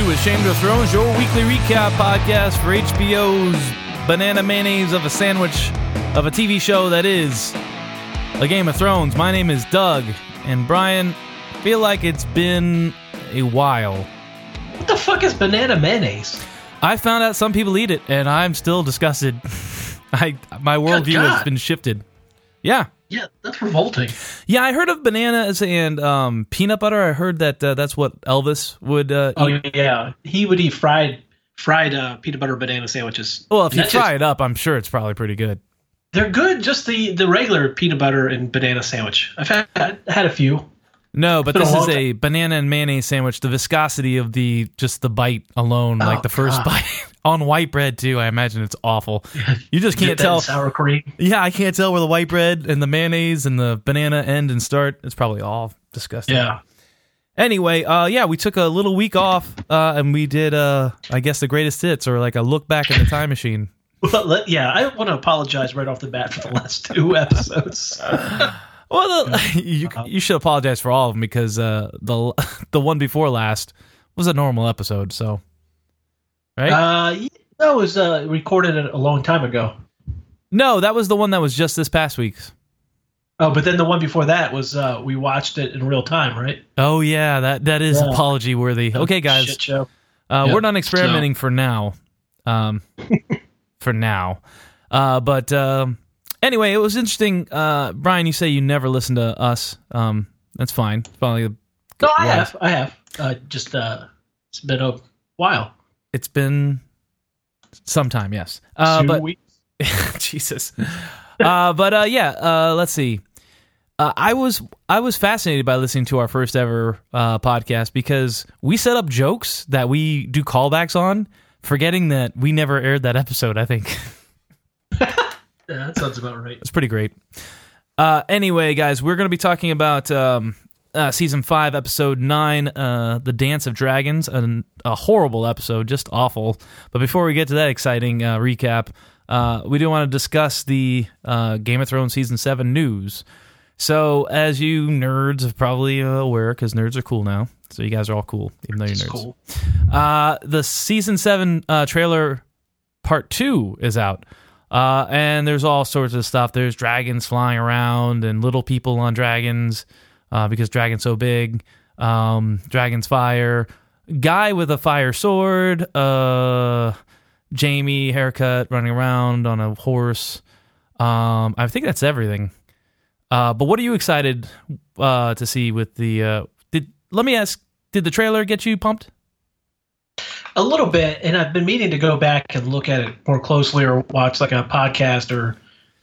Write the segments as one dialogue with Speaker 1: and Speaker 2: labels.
Speaker 1: To Ashamed of Thrones, your weekly recap podcast for HBO's banana mayonnaise of a sandwich of a TV show that is A Game of Thrones. My name is Doug, and Brian, I feel like it's been a while.
Speaker 2: What the fuck is banana mayonnaise?
Speaker 1: I found out some people eat it, and I'm still disgusted. I my worldview has been shifted. Yeah,
Speaker 2: Yeah, that's revolting.
Speaker 1: yeah. I heard of bananas and um, peanut butter. I heard that uh, that's what Elvis would uh,
Speaker 2: Oh
Speaker 1: eat.
Speaker 2: yeah, he would eat fried fried uh, peanut butter banana sandwiches.
Speaker 1: Well, if you fry
Speaker 2: just-
Speaker 1: it up, I'm sure it's probably pretty good.
Speaker 2: they're good. Just the the regular peanut butter and banana sandwich. I've had had a few.
Speaker 1: No, but this is a banana and mayonnaise sandwich. The viscosity of the just the bite alone, like
Speaker 2: Oh,
Speaker 1: the first
Speaker 2: God.
Speaker 1: bite on white bread too. I imagine it's awful. You just can't tell.
Speaker 2: sour cream.
Speaker 1: Yeah, I can't tell where the white bread and the mayonnaise and the banana end and start. It's probably all disgusting.
Speaker 2: Yeah.
Speaker 1: Anyway, uh, yeah, we took a little week off, uh, and we did, uh, I guess, the greatest hits or like a look back in the time machine.
Speaker 2: Well, yeah, I want to apologize right off the bat for the last two episodes.
Speaker 1: Well, the, you
Speaker 2: Uh-huh.
Speaker 1: you should apologize for all of them because uh, the the one before last was a normal episode. So, right?
Speaker 2: uh, that was uh, recorded a long time ago.
Speaker 1: no, that was the one that was just this past week's.
Speaker 2: Oh, but then the one before that was uh, we watched it in real time, right?
Speaker 1: Oh yeah, that that is
Speaker 2: Yeah.
Speaker 1: apology worthy. Okay, guys, uh, we're not experimenting for now. Um, for now, uh, but um, anyway, it was interesting. Uh, Brian, you say you never listen to us. Um, that's fine. Probably
Speaker 2: No, I
Speaker 1: Yeah.
Speaker 2: have. I have. Uh, just uh, it's been a while.
Speaker 1: it's been some time. Yes, uh,
Speaker 2: Two
Speaker 1: but
Speaker 2: weeks.
Speaker 1: Jesus. Uh, but uh, yeah, uh, let's see. Uh, I was I was fascinated by listening to our first ever uh, podcast because we set up jokes that we do callbacks on, forgetting that we never aired that episode. I think
Speaker 2: Yeah, that sounds about right.
Speaker 1: it's pretty great. Uh, anyway, guys, we're going to be talking about um, uh, season five, episode nine, uh, "The Dance of Dragons," an, a horrible episode, just awful. But before we get to that exciting uh, recap, uh, we do want to discuss the uh, Game of Thrones season seven news. So, as you nerds are probably aware, because nerds are cool now, so you guys are all cool, even though you're nerds.
Speaker 2: cool.
Speaker 1: Uh, the season seven uh, trailer part two is out. Uh, and there's all sorts of stuff. There's dragons flying around and little people on dragons uh, because dragons so big. Um, dragons fire. Guy with a fire sword. Uh, Jaime haircut running around on a horse. Um, I think that's everything. Uh, but what are you excited uh, to see with the? Uh, did let me ask? Did the trailer get you pumped?
Speaker 2: A little bit, and I've been meaning to go back and look at it more closely, or watch like a podcast or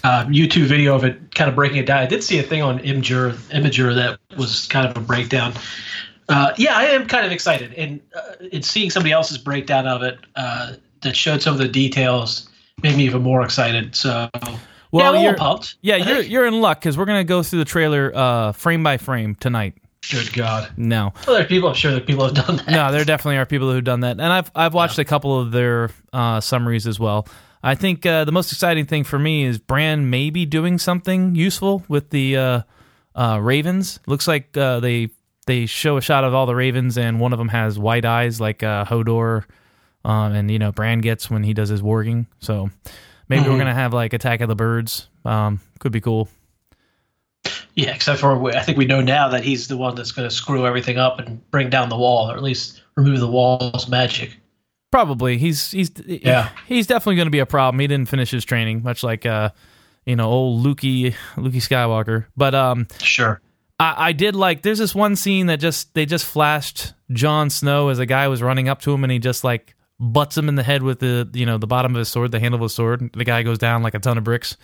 Speaker 2: uh, YouTube video of it, kind of breaking it down. I did see a thing on Imgur, Imgur that was kind of a breakdown. Uh, yeah, I am kind of excited, and uh, it's seeing somebody else's breakdown of it uh, that showed some of the details made me even more excited. So,
Speaker 1: Well,
Speaker 2: I'm
Speaker 1: you're-
Speaker 2: pumped.
Speaker 1: Yeah, you're you're in luck because we're gonna go through the trailer uh, frame by frame tonight.
Speaker 2: Good God.
Speaker 1: No,
Speaker 2: Well, there are people. I'm sure that people have done that.
Speaker 1: no, there definitely are people who've done that, and I've I've watched a couple of their uh, summaries as well. I think uh, the most exciting thing for me is Bran maybe doing something useful with the uh, uh, Ravens. Looks like uh, they they show a shot of all the Ravens, and one of them has white eyes like uh, Hodor, um, and you know Bran gets when he does his warging. So maybe we're
Speaker 2: Mhm.
Speaker 1: gonna have like Attack of the Birds. Um, could be cool.
Speaker 2: Yeah, except for I think we know now that he's the one that's going to screw everything up and bring down the wall, or at least remove the wall's magic.
Speaker 1: Probably. He's he's
Speaker 2: Yeah.
Speaker 1: He's definitely going to be a problem. He didn't finish his training, much like uh, you know, old Lukey Lukey Skywalker. But um,
Speaker 2: Sure.
Speaker 1: I, I did like. There's this one scene that just they just flashed Jon Snow as a guy was running up to him and he just like butts him in the head with the you know the bottom of his sword, the handle of his sword. The guy goes down like a ton of bricks.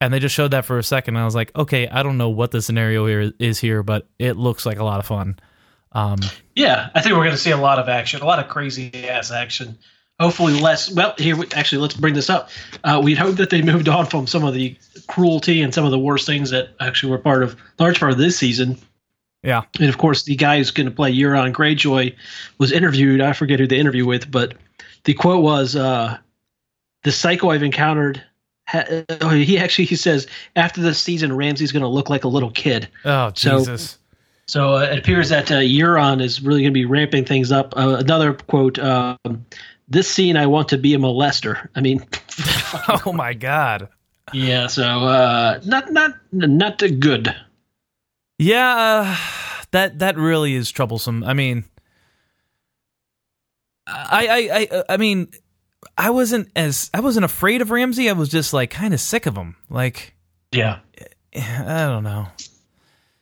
Speaker 1: And they just showed that for a second. And I was like, okay, I don't know what the scenario here is here, but it looks like a lot of fun. Um,
Speaker 2: Yeah, I think we're going to see a lot of action, a lot of crazy ass action. Hopefully less. Well, here we, actually let's bring this up. Uh, we'd hope that they moved on from some of the cruelty and some of the worst things that actually were part of large part of this season.
Speaker 1: yeah,
Speaker 2: And of course, the guy who's going to play Euron Greyjoy was interviewed. I forget who they interview with, but the quote was, uh, "The psycho I've encountered." Oh, he actually he says after the season, Ramsay's going to look like a little kid.
Speaker 1: Oh
Speaker 2: So-
Speaker 1: Jesus!
Speaker 2: So uh, it appears that uh, Euron is really going to be ramping things up. Uh, another quote: um, "This scene, I want to be a molester." I mean,
Speaker 1: oh my god.
Speaker 2: Yeah. So uh, not not not good.
Speaker 1: Yeah, uh, that that really is troublesome. I mean, I I I I mean, I wasn't as I wasn't afraid of Ramsay. I was just like kind of sick of him. Like,
Speaker 2: yeah,
Speaker 1: I don't know.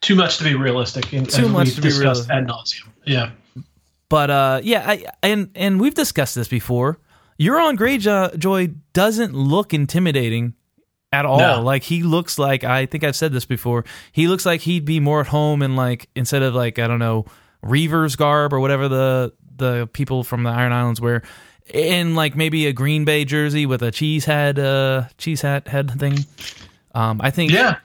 Speaker 2: Too much to be realistic. And,
Speaker 1: Too much to be realistic.
Speaker 2: Ad nauseum. Yeah.
Speaker 1: But uh, yeah, I, and and we've discussed this before. Euron Greyjoy doesn't look intimidating at all.
Speaker 2: No.
Speaker 1: Like he looks like I think I've said this before. He looks like he'd be more at home in like instead of like I don't know Reaver's garb or whatever the the people from the Iron Islands wear, in like maybe a Green Bay jersey with a cheese head uh cheese hat head thing. Um, I think
Speaker 2: Yeah.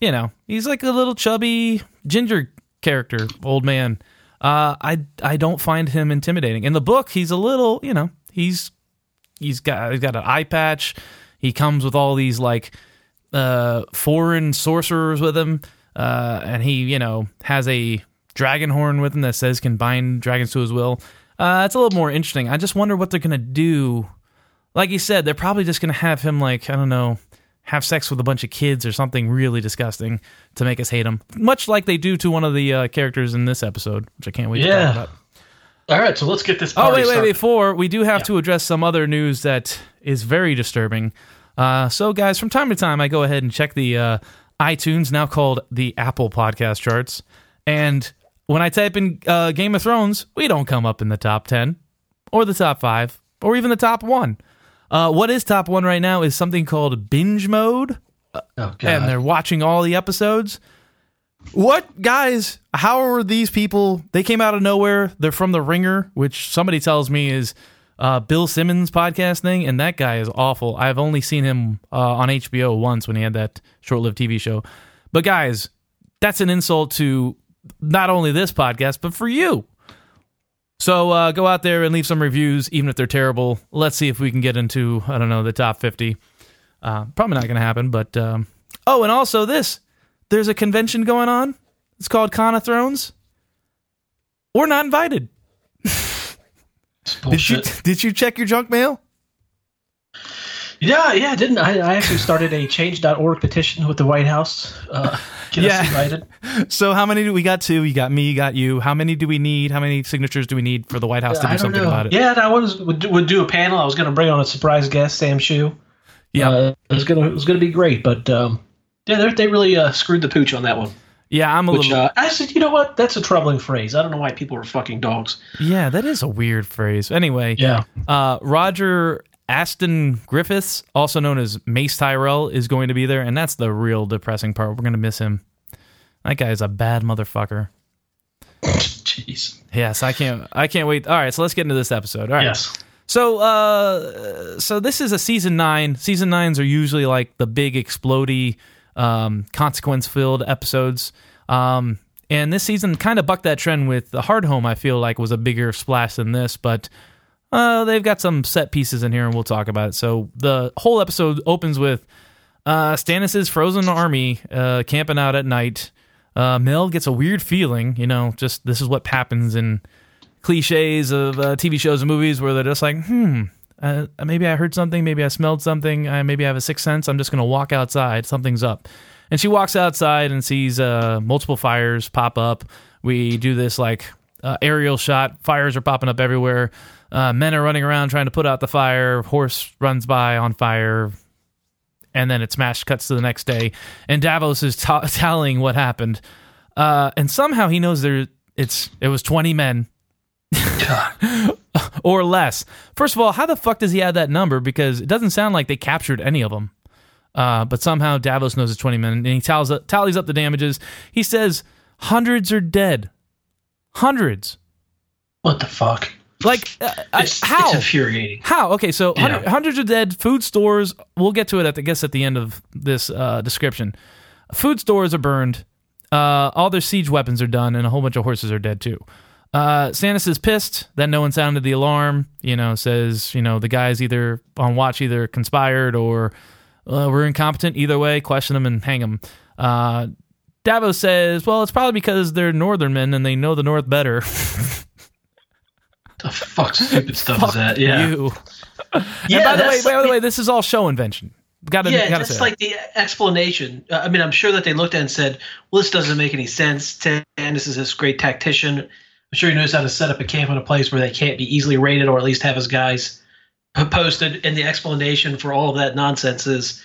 Speaker 1: you know he's like a little chubby ginger character, old man. Uh, I I don't find him intimidating. In the book, he's a little you know he's he's got he's got an eye patch. He comes with all these like uh, foreign sorcerers with him, uh, and he you know has a dragon horn with him that says can bind dragons to his will. Uh, it's a little more interesting. I just wonder what they're gonna do. Like you said, they're probably just gonna have him like I don't know, have sex with a bunch of kids or something really disgusting to make us hate him, much like they do to one of the uh, characters in this episode, which I can't wait to
Speaker 2: Yeah.
Speaker 1: talk about.
Speaker 2: All right. So let's get this.
Speaker 1: Oh wait, wait,
Speaker 2: started.
Speaker 1: before we do have to address some other news that is very disturbing. Uh, so, guys, from time to time, I go ahead and check the uh, iTunes, now called the Apple Podcast charts, and when I type in uh, Game of Thrones, we don't come up in the top ten, or the top five, or even the top one. Uh, what is top one right now is something called binge mode
Speaker 2: Oh God.
Speaker 1: and they're watching all the episodes. What guys? How are these people? They came out of nowhere. They're from The Ringer, which somebody tells me is uh, Bill Simmons podcast thing, and that guy is awful. I've only seen him uh, on HBO once when he had that short-lived TV show. But guys, that's an insult to not only this podcast but for you. So uh, go out there and leave some reviews, even if they're terrible. Let's see if we can get into I don't know the top fifty. Uh, probably not going to happen, but um, oh, and also this: there's a convention going on. It's called Con of Thrones. We're not invited. Did you did you check your junk mail?
Speaker 2: Yeah, yeah, didn't. I, I actually started a change.org petition with the White House. Uh, get
Speaker 1: Yeah.
Speaker 2: us invited.
Speaker 1: So how many do we got? Two. You got me. You got you. How many do we need? How many signatures do we need for the White House to do something
Speaker 2: know.
Speaker 1: about it?
Speaker 2: Yeah, I was would do, would do a panel. I was going to bring on a surprise guest, Sam Shu.
Speaker 1: Yeah.
Speaker 2: uh, it was gonna it was gonna be great, but um, yeah, they they really uh, screwed the pooch on that one.
Speaker 1: Yeah, I'm a
Speaker 2: Which
Speaker 1: little.
Speaker 2: uh, I said, you know what? That's a troubling phrase. I don't know why people are fucking dogs.
Speaker 1: yeah, that is a weird phrase. Anyway,
Speaker 2: Yeah,
Speaker 1: Uh, Roger Ashton-Griffiths, also known as Mace Tyrell, is going to be there, and that's the real depressing part. We're going to miss him. That guy is a bad motherfucker.
Speaker 2: jeez.
Speaker 1: Yes, I can't. I can't wait. All right, so let's get into this episode. All right.
Speaker 2: Yes.
Speaker 1: So, uh, so this is a season nine. Season nines are usually like the big explody, um, consequence-filled episodes. Um, and this season kind of bucked that trend with the Hard Home. I feel like was a bigger splash than this, but uh, they've got some set pieces in here, and we'll talk about it. So the whole episode opens with uh, Stannis' frozen army uh, camping out at night. Uh, Mel gets a weird feeling, you know, just this is what happens in cliches of uh, TV shows and movies where they're just like, hmm, uh, maybe I heard something, maybe I smelled something, uh, maybe I have a sixth sense. I'm just going to walk outside. Something's up. And she walks outside and sees uh, multiple fires pop up. We do this like uh, aerial shot. Fires are popping up everywhere. Uh, men are running around trying to put out the fire. Horse runs by on fire. And then it smash cuts to the next day. And Davos is ta telling what happened. Uh, and somehow he knows there it's it was 20 men or less. First of all, how the fuck does he have that number? Because it doesn't sound like they captured any of them. Uh, but somehow Davos knows it's 20 men, and he tallies up, tallies up the damages. He says hundreds are dead. Hundreds.
Speaker 2: What the fuck?
Speaker 1: Like, uh, I- how?
Speaker 2: It's infuriating.
Speaker 1: How? Okay, so
Speaker 2: Yeah.
Speaker 1: hundred, hundreds of dead food stores. We'll get to it, at, I guess, at the end of this uh, description. Food stores are burned. Uh, all their siege weapons are done, and a whole bunch of horses are dead too. Uh, Stannis is pissed that no one sounded the alarm. You know, says you know the guys either on watch either conspired or uh, were incompetent. Either way, question them and hang them. Uh, Davos says, "Well, it's probably because they're Northern men and they know the North better."
Speaker 2: the fuck stupid stuff
Speaker 1: Fuck
Speaker 2: is that? Yeah.
Speaker 1: you.
Speaker 2: Yeah,
Speaker 1: by the way, by the
Speaker 2: like-
Speaker 1: way, this is all show invention. Got to,
Speaker 2: yeah,
Speaker 1: got to
Speaker 2: that's
Speaker 1: say.
Speaker 2: like the explanation. Uh, I mean, I'm sure that they looked at and said, "Well, this doesn't make any sense." Stannis is this great tactician. I'm sure he knows how to set up a camp in a place where they can't be easily raided, or at least have his guys posted. And the explanation for all of that nonsense is,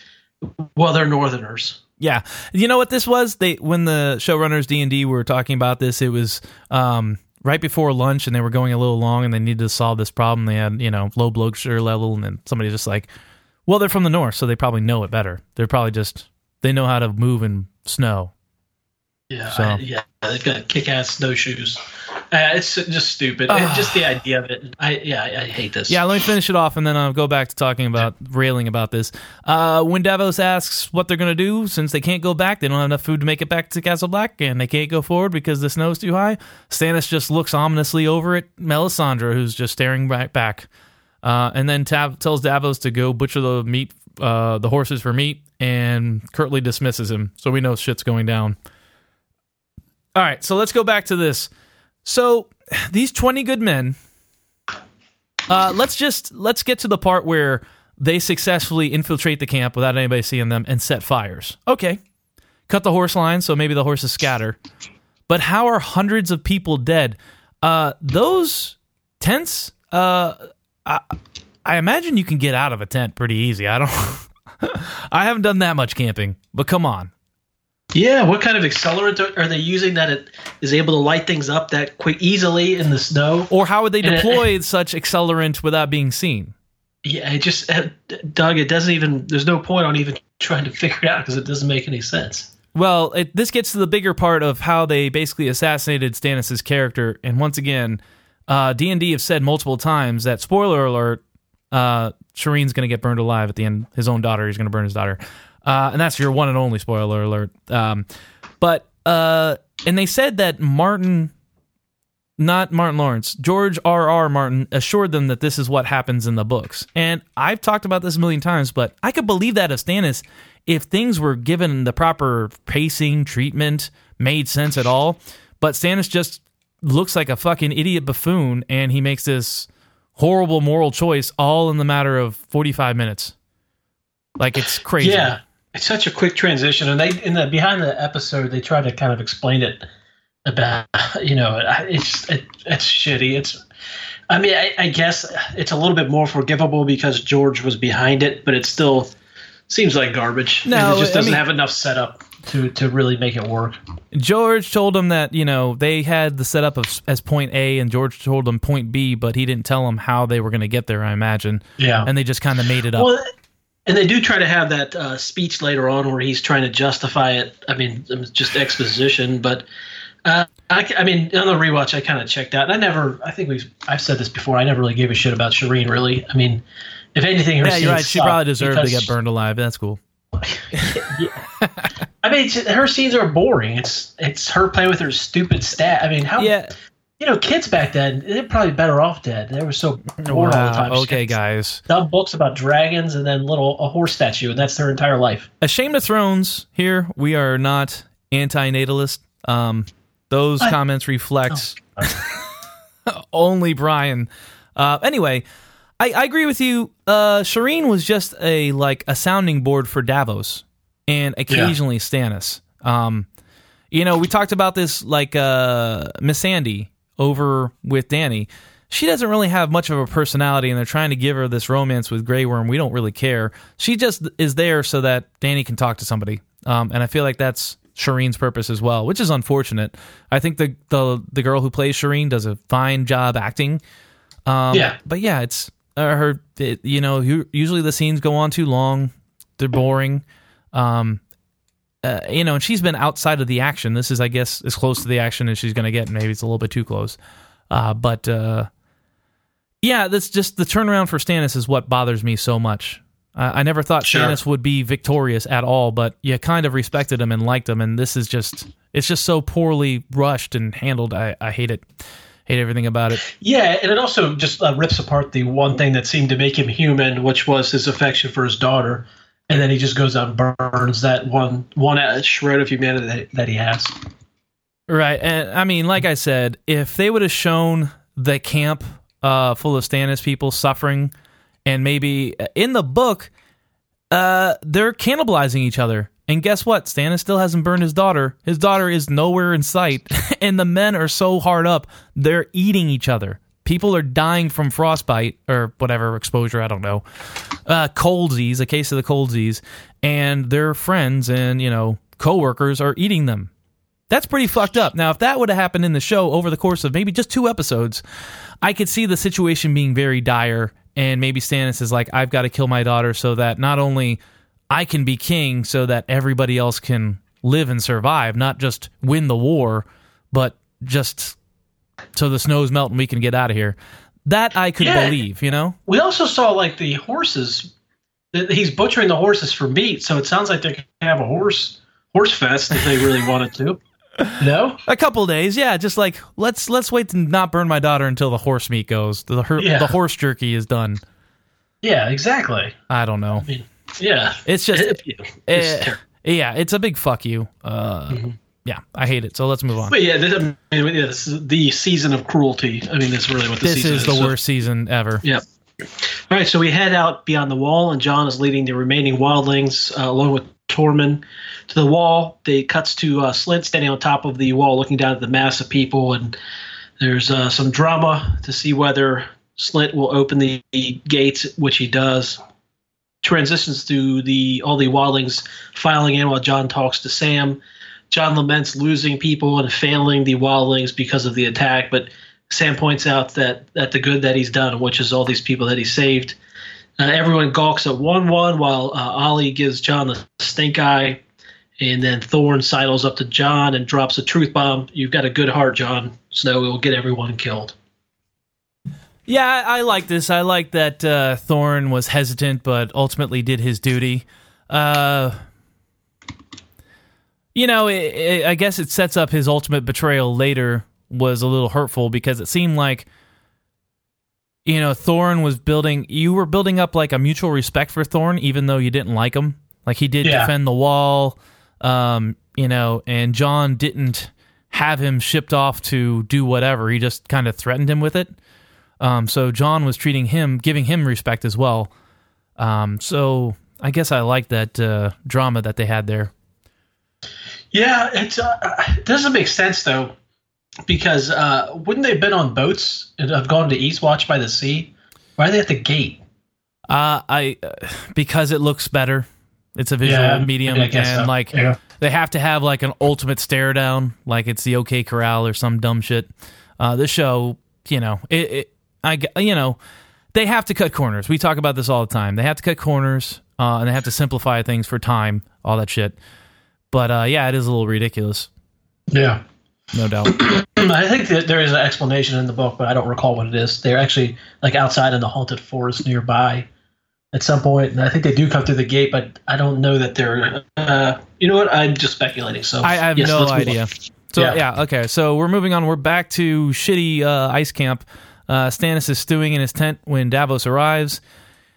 Speaker 2: well, they're Northerners.
Speaker 1: Yeah, you know what this was? They when the showrunners D and D were talking about this, it was um, right before lunch, and they were going a little long, and they needed to solve this problem. They had you know low blood sugar level, and then somebody just like, well, they're from the north, so they probably know it better. They're probably just they know how to move in snow.
Speaker 2: Yeah,
Speaker 1: So-
Speaker 2: I- yeah, they've got kick-ass snowshoes. Uh, it's just stupid. Just the idea of it. I yeah, I, I hate this.
Speaker 1: Yeah, let me finish it off, and then I'll go back to talking about railing about this. Uh, when Davos asks what they're going to do, since they can't go back, they don't have enough food to make it back to Castle Black, and they can't go forward because the snow's too high. Stannis just looks ominously over at Melisandre, who's just staring right back, uh, and then Tav- tells Davos to go butcher the meat, uh, the horses for meat, and curtly dismisses him. So we know shit's going down. All right, so let's go back to this. So these twenty good men uh, let's just let's get to the part where they successfully infiltrate the camp without anybody seeing them and set fires. Okay, cut the horse line so maybe the horses scatter. But how are hundreds of people dead? Uh, those tents. Uh, I, I imagine you can get out of a tent pretty easy. I don't. I haven't done that much camping, but come on.
Speaker 2: Yeah, what kind of accelerant are- they using that it is able to light things up that quick easily in the snow?
Speaker 1: Or how would they
Speaker 2: And it-
Speaker 1: deploy such accelerant without being seen?
Speaker 2: Yeah, it just uh, Doug. It doesn't even. There's no point on even trying to figure it out because it doesn't make any sense.
Speaker 1: Well, it, this gets to the bigger part of how they basically assassinated Stannis' character. And once again, uh, D&D have said multiple times that, spoiler alert, uh, Shireen's going to get burned alive at the end. His own daughter, he's going to burn his daughter. Uh, and that's your one and only spoiler alert. Um, but, uh, and they said that Martin, not Martin Lawrence, George R. R. Martin assured them that this is what happens in the books. And I've talked about this a million times, but I could believe that of Stannis if things were given the proper pacing, treatment, made sense at all. But Stannis just looks like a fucking idiot buffoon, and he makes this horrible moral choice all in the matter of 45 minutes. Like, it's crazy.
Speaker 2: Yeah, it's such a quick transition, and they in the behind the episode they try to kind of explain it about you know I- it's it, it's shitty. It's I mean I, I guess it's a little bit more forgivable because George was behind it, but it still seems like garbage.
Speaker 1: No,
Speaker 2: it just doesn't
Speaker 1: mean-
Speaker 2: have enough setup to to really make it work.
Speaker 1: George told him that you know they had the setup of as point A, and George told them point B, but he didn't tell them how they were going to get there. I imagine,
Speaker 2: Yeah.
Speaker 1: and they just kind of made it up.
Speaker 2: Well, and they do try to have that uh, speech later on where he's trying to justify it. I mean, just exposition, but uh, I, I mean, on the rewatch, I kind of checked out. And I never, I think we've, I've said this before. I never really gave a shit about Shireen. Really, I mean, if anything, her
Speaker 1: yeah, you're right. She probably deserved to get burned alive. That's cool.
Speaker 2: I mean, her scenes are boring. It's it's her playing with her stupid stat. I mean, how?
Speaker 1: Yeah.
Speaker 2: You know, kids back then, they're probably better off dead. They were so bored all the time.
Speaker 1: Wow. Okay, guys.
Speaker 2: Dumb books about dragons and then little a horse statue, and that's their entire life.
Speaker 1: Ashamed of Thrones. Here we are not anti-natalist. Um, those
Speaker 2: What?
Speaker 1: comments reflect only Brian. Uh, anyway, I, I agree with you. Uh, Shireen was just a like a sounding board for Davos and occasionally Stannis. Um, you know, we talked about this like uh, Missandei over with Danny. She doesn't really have much of a personality, and they're trying to give her this romance with Grey Worm. We don't really care. She just is there so that Danny can talk to somebody, um, and I feel like that's Shireen's purpose as well, which is unfortunate. I think the the the girl who plays Shireen does a fine job acting. Um,
Speaker 2: Yeah.
Speaker 1: but yeah, it's uh, her. It, you know, usually the scenes go on too long. They're boring. Um, uh, you know, and she's been outside of the action. This is, I guess, as close to the action as she's going to get. Maybe it's a little bit too close. Uh, but uh, yeah, that's just the turnaround for Stannis is what bothers me so much. I never thought
Speaker 2: Sure.
Speaker 1: Stannis would be victorious at all, but you kind of respected him and liked him, and this is just it's just so poorly rushed and handled. I, I hate it. Hate everything about it.
Speaker 2: Yeah, and it also just uh, rips apart the one thing that seemed to make him human, which was his affection for his daughter. And then he just goes out and burns that one one shred of humanity that, that he has.
Speaker 1: Right, and I mean, like I said, if they would have shown the camp uh, full of Stannis people suffering, and maybe in the book, uh, they're cannibalizing each other. And guess what? Stannis still hasn't burned his daughter. His daughter is nowhere in sight, and the men are so hard up, they're eating each other. People are dying from frostbite or whatever exposure, I don't know. Uh, coldsies, a case of the coldsies, and their friends and, you know, coworkers are eating them. That's pretty fucked up. Now, if that would have happened in the show over the course of maybe just two episodes, I could see the situation being very dire. And maybe Stannis is like, I've got to kill my daughter so that not only I can be king, so that everybody else can live and survive, not just win the war, but just so the snows melt and we can get out of here. That I could yeah. believe, you know?
Speaker 2: We also saw like the horses. He's butchering the horses for meat, so it sounds like they can have a horse horse fest if they really wanted to. No,
Speaker 1: a couple days, yeah. Just like let's let's wait to not burn my daughter until the horse meat goes. The her, yeah. the horse jerky is done.
Speaker 2: Yeah, exactly.
Speaker 1: I don't know. I
Speaker 2: mean, yeah,
Speaker 1: it's just it, it's it, yeah, it's a big fuck you. Uh, mm-hmm. Yeah, I hate it. So let's move on.
Speaker 2: But yeah, this, I mean, yeah, this is the season of cruelty. I mean, that's really what this,
Speaker 1: this is. the so. worst season ever.
Speaker 2: Yeah. All right, so we head out beyond the wall, and Jon is leading the remaining wildlings uh, along with Tormund to the wall. They cuts to uh, Slynt standing on top of the wall, looking down at the mass of people, and there's uh, some drama to see whether Slynt will open the, the gates, which he does. Transitions to the all the wildlings filing in while Jon talks to Sam. Jon laments losing people and failing the wildlings because of the attack, but Sam points out that that the good that he's done, which is all these people that he saved. Uh, everyone gawks at Wun Wun while uh, Olly gives Jon the stink eye, and then Thorne sidles up to Jon and drops a truth bomb. You've got a good heart, Jon. Snow. Will get everyone killed.
Speaker 1: Yeah, I, I like this. I like that uh, Thorne was hesitant, but ultimately did his duty. Uh, you know, it, it, I guess it sets up his ultimate betrayal later was a little hurtful because it seemed like you know Thorne was building you were building up like a mutual respect for Thorne even though you didn't like him. Like he did yeah. defend the wall um you know and Jon didn't have him shipped off to do whatever. He just kind of threatened him with it. Um so Jon was treating him giving him respect as well. Um so I guess I like that uh, drama that they had there
Speaker 2: yeah, it uh, it doesn't make sense though, because uh, wouldn't they have been on boats and have gone to Eastwatch by the Sea? Why are they at the gate?
Speaker 1: Uh, I uh, because it looks better. It's a visual yeah, medium, and so. like yeah. they have to have like an ultimate stare down, like it's the OK Corral or some dumb shit. Uh, the show, you know, it, it, I you know, they have to cut corners. We talk about this all the time. They have to cut corners, uh, and they have to simplify things for time, all that shit. But uh, yeah, it is a little ridiculous.
Speaker 2: Yeah.
Speaker 1: No doubt.
Speaker 2: I think that there is an explanation in the book, but I don't recall what it is. They're actually like outside in the haunted forest nearby at some point, and I think they do come through the gate, but I don't know that they're. Uh, you know what? I'm just speculating. So
Speaker 1: I, have yes, no idea. So yeah. yeah. okay. So we're moving on. We're back to shitty uh, ice camp. Uh, Stannis is stewing in his tent when Davos arrives,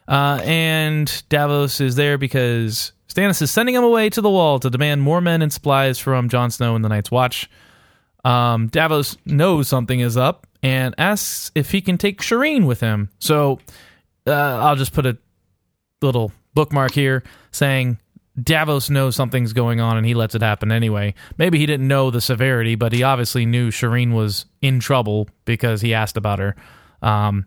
Speaker 1: uh, and Davos is there because Stannis is sending him away to the wall to demand more men and supplies from Jon Snow and the Night's Watch. Um, Davos knows something is up and asks if he can take Shireen with him. So uh, I'll just put a little bookmark here saying Davos knows something's going on and he lets it happen anyway. Maybe he didn't know the severity, but he obviously knew Shireen was in trouble because he asked about her. Um,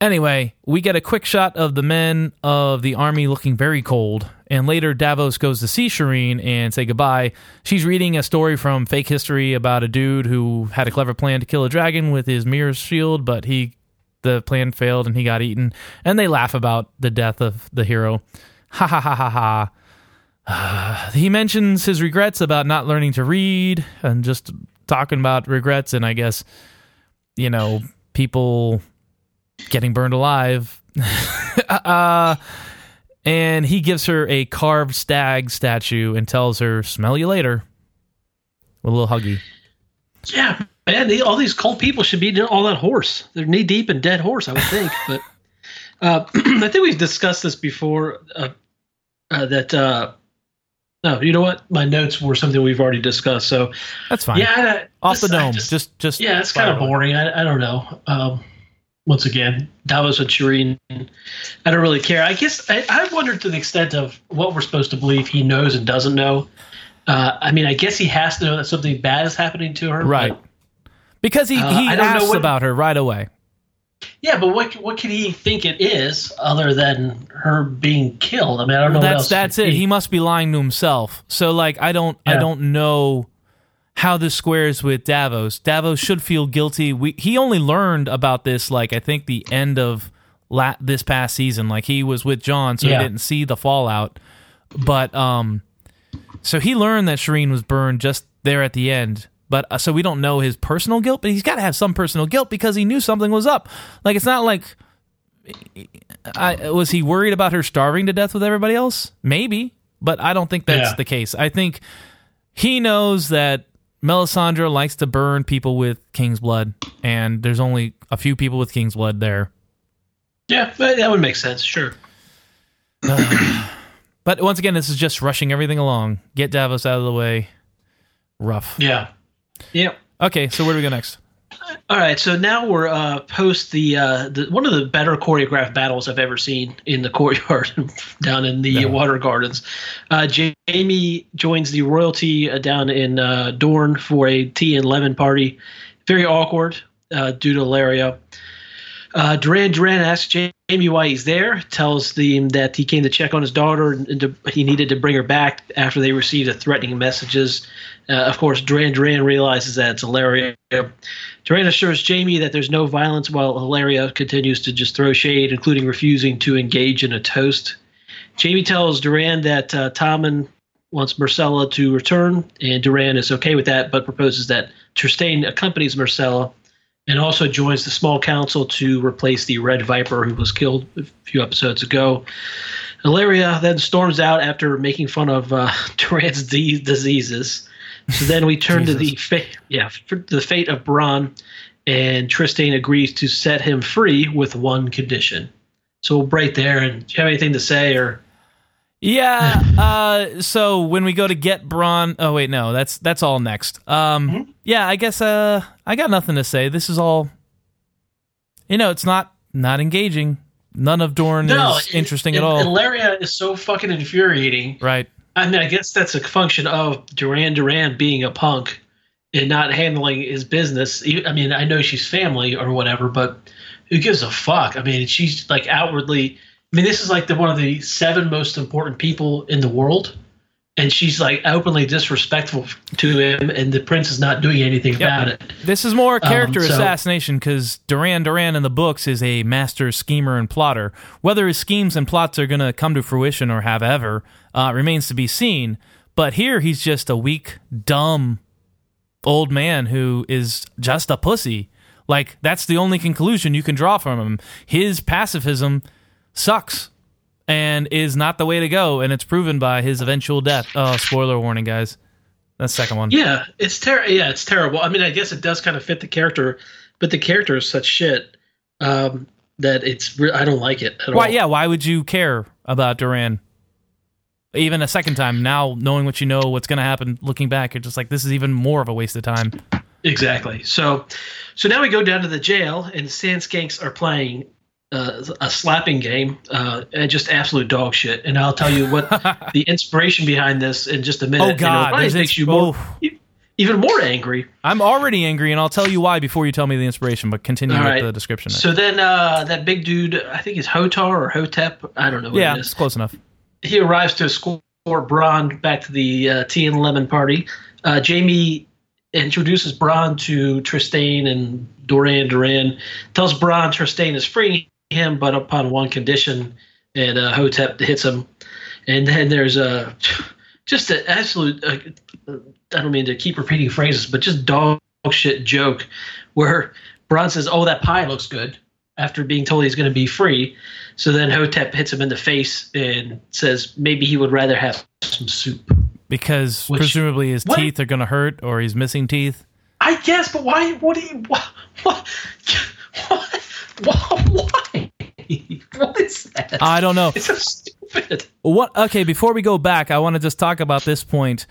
Speaker 1: Anyway, we get a quick shot of the men of the army looking very cold, and later Davos goes to see Shireen and say goodbye. She's reading a story from fake history about a dude who had a clever plan to kill a dragon with his mirror shield, but he the plan failed and he got eaten. And they laugh about the death of the hero. Ha ha ha ha ha. He mentions his regrets about not learning to read and just talking about regrets, and I guess you know people getting burned alive. uh, and he gives her a carved stag statue and tells her, "Smell you later." With a little huggy.
Speaker 2: Yeah, man. They, all these cold people should be all that horse. They're knee deep in dead horse, I would think. but uh, I think we've discussed this before. Uh, uh, that. Uh, no, you know what? My notes were something we've already discussed. So
Speaker 1: That's fine.
Speaker 2: yeah, I,
Speaker 1: Off the dome.
Speaker 2: just-
Speaker 1: Just, just,
Speaker 2: yeah, it's kind of boring. I, I don't know. Um, once again, Davos and Shireen, I don't really care. I guess I, I wondered to the extent of what we're supposed to believe he knows and doesn't know. Uh, I mean, I guess he has to know that something bad is happening to her.
Speaker 1: Right.
Speaker 2: but-
Speaker 1: Because he,
Speaker 2: Uh,
Speaker 1: he asks
Speaker 2: what-
Speaker 1: about her right away.
Speaker 2: yeah, but what what can he think it is other than her being killed? I mean, I don't know. what
Speaker 1: that's
Speaker 2: else
Speaker 1: that's it.
Speaker 2: be.
Speaker 1: He must be lying to himself. So like I don't I don't know how this squares with Davos. Davos should feel guilty. We he only learned about this like I think the end of la- this past season. Like he was with Jon, so
Speaker 2: Yeah.
Speaker 1: he didn't see the fallout. But um, so he learned that Shireen was burned just there at the end. But uh, so we don't know his personal guilt, but he's got to have some personal guilt because he knew something was up. Like it's not like I, was he worried about her starving to death with everybody else? Maybe, but I don't think that's
Speaker 2: Yeah.
Speaker 1: the case. I think he knows that Melisandre likes to burn people with king's blood, and there's only a few people with king's blood there.
Speaker 2: yeah, that would make sense. Sure.
Speaker 1: But once again, this is just rushing everything along. Get Davos out of the way. Rough.
Speaker 2: Yeah. Yep.
Speaker 1: Okay, so where do we go next?
Speaker 2: All right, so now we're uh, post the, uh, the one of the better choreographed battles I've ever seen in the courtyard down in the. Water Gardens. Uh, Jaime joins the royalty uh, down in uh, Dorne for a tea and lemon party. Very awkward uh, due to Laria. Uh, Duran Duran asks Jaime why he's there, tells him that he came to check on his daughter and, to, he needed to bring her back after they received a threatening messages. Uh, of course, Duran Duran realizes that it's Ellaria. Duran assures Jaime that there's no violence while Ellaria continues to just throw shade, including refusing to engage in a toast. Jaime tells Duran that uh, Tommen wants Myrcella to return, and Duran is okay with that, but proposes that Trystane accompanies Myrcella and also joins the small council to replace the Red Viper who was killed a few episodes ago. Ellaria then storms out after making fun of uh, Duran's de- diseases. So then we turn to the fate, yeah, for the fate of Bronn, and Trystane agrees to set him free with one condition. So we'll break there. And do you have anything to say, or
Speaker 1: Yeah. Uh, so when we go to get Bronn, oh wait, no, that's that's all next. Um, yeah, I guess uh, I got nothing to say. This is all, you know, it's not not engaging. None of Dorne is
Speaker 2: it-
Speaker 1: interesting
Speaker 2: it-
Speaker 1: at all.
Speaker 2: Ellaria is so fucking infuriating.
Speaker 1: right.
Speaker 2: I mean, I guess that's a function of Duran Duran being a punk and not handling his business. I mean, I know she's family or whatever, but who gives a fuck? I mean, she's like outwardly. I mean, this is like the one of the seven most important people in the world, and she's like openly disrespectful to him, and the prince is not doing anything about it.
Speaker 1: This is more character
Speaker 2: Um, so-
Speaker 1: assassination because Duran Duran in the books is a master schemer and plotter. Whether his schemes and plots are going to come to fruition or have ever uh, remains to be seen. But here he's just a weak, dumb old man who is just a pussy. Like that's the only conclusion you can draw from him. His pacifism sucks and is not the way to go, and it's proven by his eventual death. Oh, spoiler warning, guys. That's second one.
Speaker 2: Yeah, it's ter- Yeah, it's terrible. I mean, I guess it does kind of fit the character, but the character is such shit um, that it's. Re- I don't like it at
Speaker 1: Why?
Speaker 2: all.
Speaker 1: Yeah. Why would you care about Duran? Even a second time, now knowing what you know, what's going to happen, looking back, you're just like, this is even more of a waste of time.
Speaker 2: Exactly. So, so now we go down to the jail, and Sand Skanks are playing uh, a slapping game, uh, and just absolute dog shit. And I'll tell you what the inspiration behind this in just a minute.
Speaker 1: Oh, God,
Speaker 2: probably
Speaker 1: there's
Speaker 2: makes you more,
Speaker 1: oh.
Speaker 2: even more angry.
Speaker 1: I'm already angry, and I'll tell you why before you tell me the inspiration. But continue
Speaker 2: All
Speaker 1: with
Speaker 2: right.
Speaker 1: the description.
Speaker 2: So then, uh, that big dude, I think he's Hotar or Hotep. I don't know what
Speaker 1: yeah,
Speaker 2: it
Speaker 1: it's close enough.
Speaker 2: he arrives to escort Bronn back to the uh, tea and lemon party. Uh, Jaime introduces Bronn to Trystane and Duran Duran, tells Bronn Trystane is freeing him, but upon one condition, and uh, Hotep hits him. And then there's a just an absolute. Uh, I don't mean to keep repeating phrases, but just dog shit joke where Bronn says, "Oh, that pie looks good." After being told he's going to be free, so then Hotep hits him in the face and says maybe he would rather have some soup.
Speaker 1: Because
Speaker 2: Which-
Speaker 1: presumably his
Speaker 2: what?
Speaker 1: teeth are going to hurt, or he's missing teeth.
Speaker 2: I guess, but why? What do you? What? What? What? Why? Why? What is that?
Speaker 1: I don't know.
Speaker 2: it's so stupid. stupid.
Speaker 1: What? Okay, before we go back, I want to just talk about this point.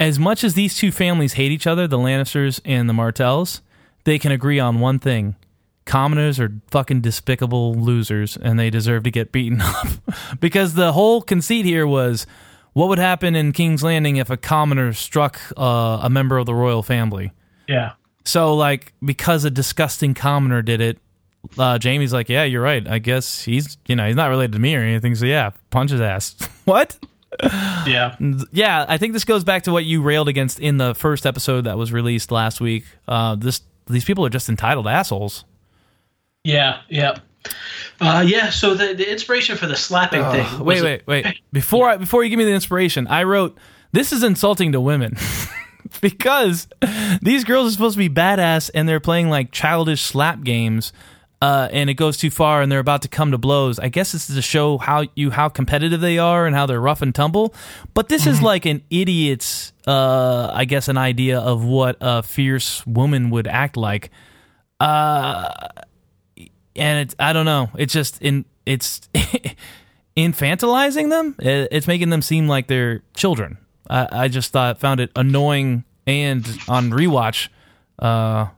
Speaker 1: As much as these two families hate each other, the Lannisters and the Martells, they can agree on one thing: commoners are fucking despicable losers, and they deserve to get beaten up. because the whole conceit here was, what would happen in King's Landing if a commoner struck uh, a member of the royal family?
Speaker 2: Yeah.
Speaker 1: So, like, because a disgusting commoner did it, uh, Jaime's like, yeah, you're right. I guess he's, you know, he's not related to me or anything. So yeah, punch his ass. what?
Speaker 2: Yeah.
Speaker 1: Yeah, I think this goes back to what you railed against in the first episode that was released last week. Uh, this these people are just entitled assholes.
Speaker 2: Yeah. Yeah. Uh, yeah. So the, the inspiration for the slapping thing.
Speaker 1: Uh, Wait, wait, wait. Before I, before you give me the inspiration, I wrote this is insulting to women. because these girls are supposed to be badass and they're playing like childish slap games uh, and it goes too far and they're about to come to blows. I guess this is to show how you how competitive they are and how they're rough and tumble. But this is like an idiot's, uh, I guess, an idea of what a fierce woman would act like. Uh, and it's I don't know. It's just in it's infantilizing them. It's making them seem like they're children. I, I just thought found it annoying and on rewatch, uh,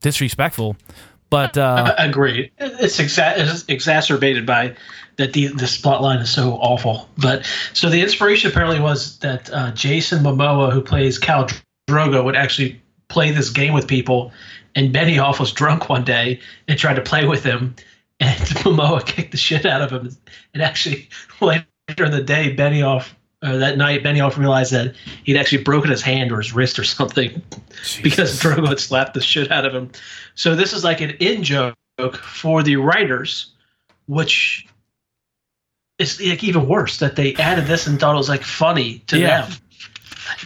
Speaker 1: disrespectful. But uh.
Speaker 2: It's, exa- it's exacerbated by that the this plot line is so awful. But so the inspiration apparently was that uh, Jason Momoa, who plays Khal Drogo, would actually play this game with people, and Benioff was drunk one day and tried to play with him, and Momoa kicked the shit out of him. And actually later in the day, Benioff. Uh, that night, Benioff realized that he'd actually broken his hand or his wrist or something because Drogo had slapped the shit out of him. So this is like an in joke for the writers, which is like even worse that they added this and thought it was like funny to
Speaker 1: Yeah.
Speaker 2: them.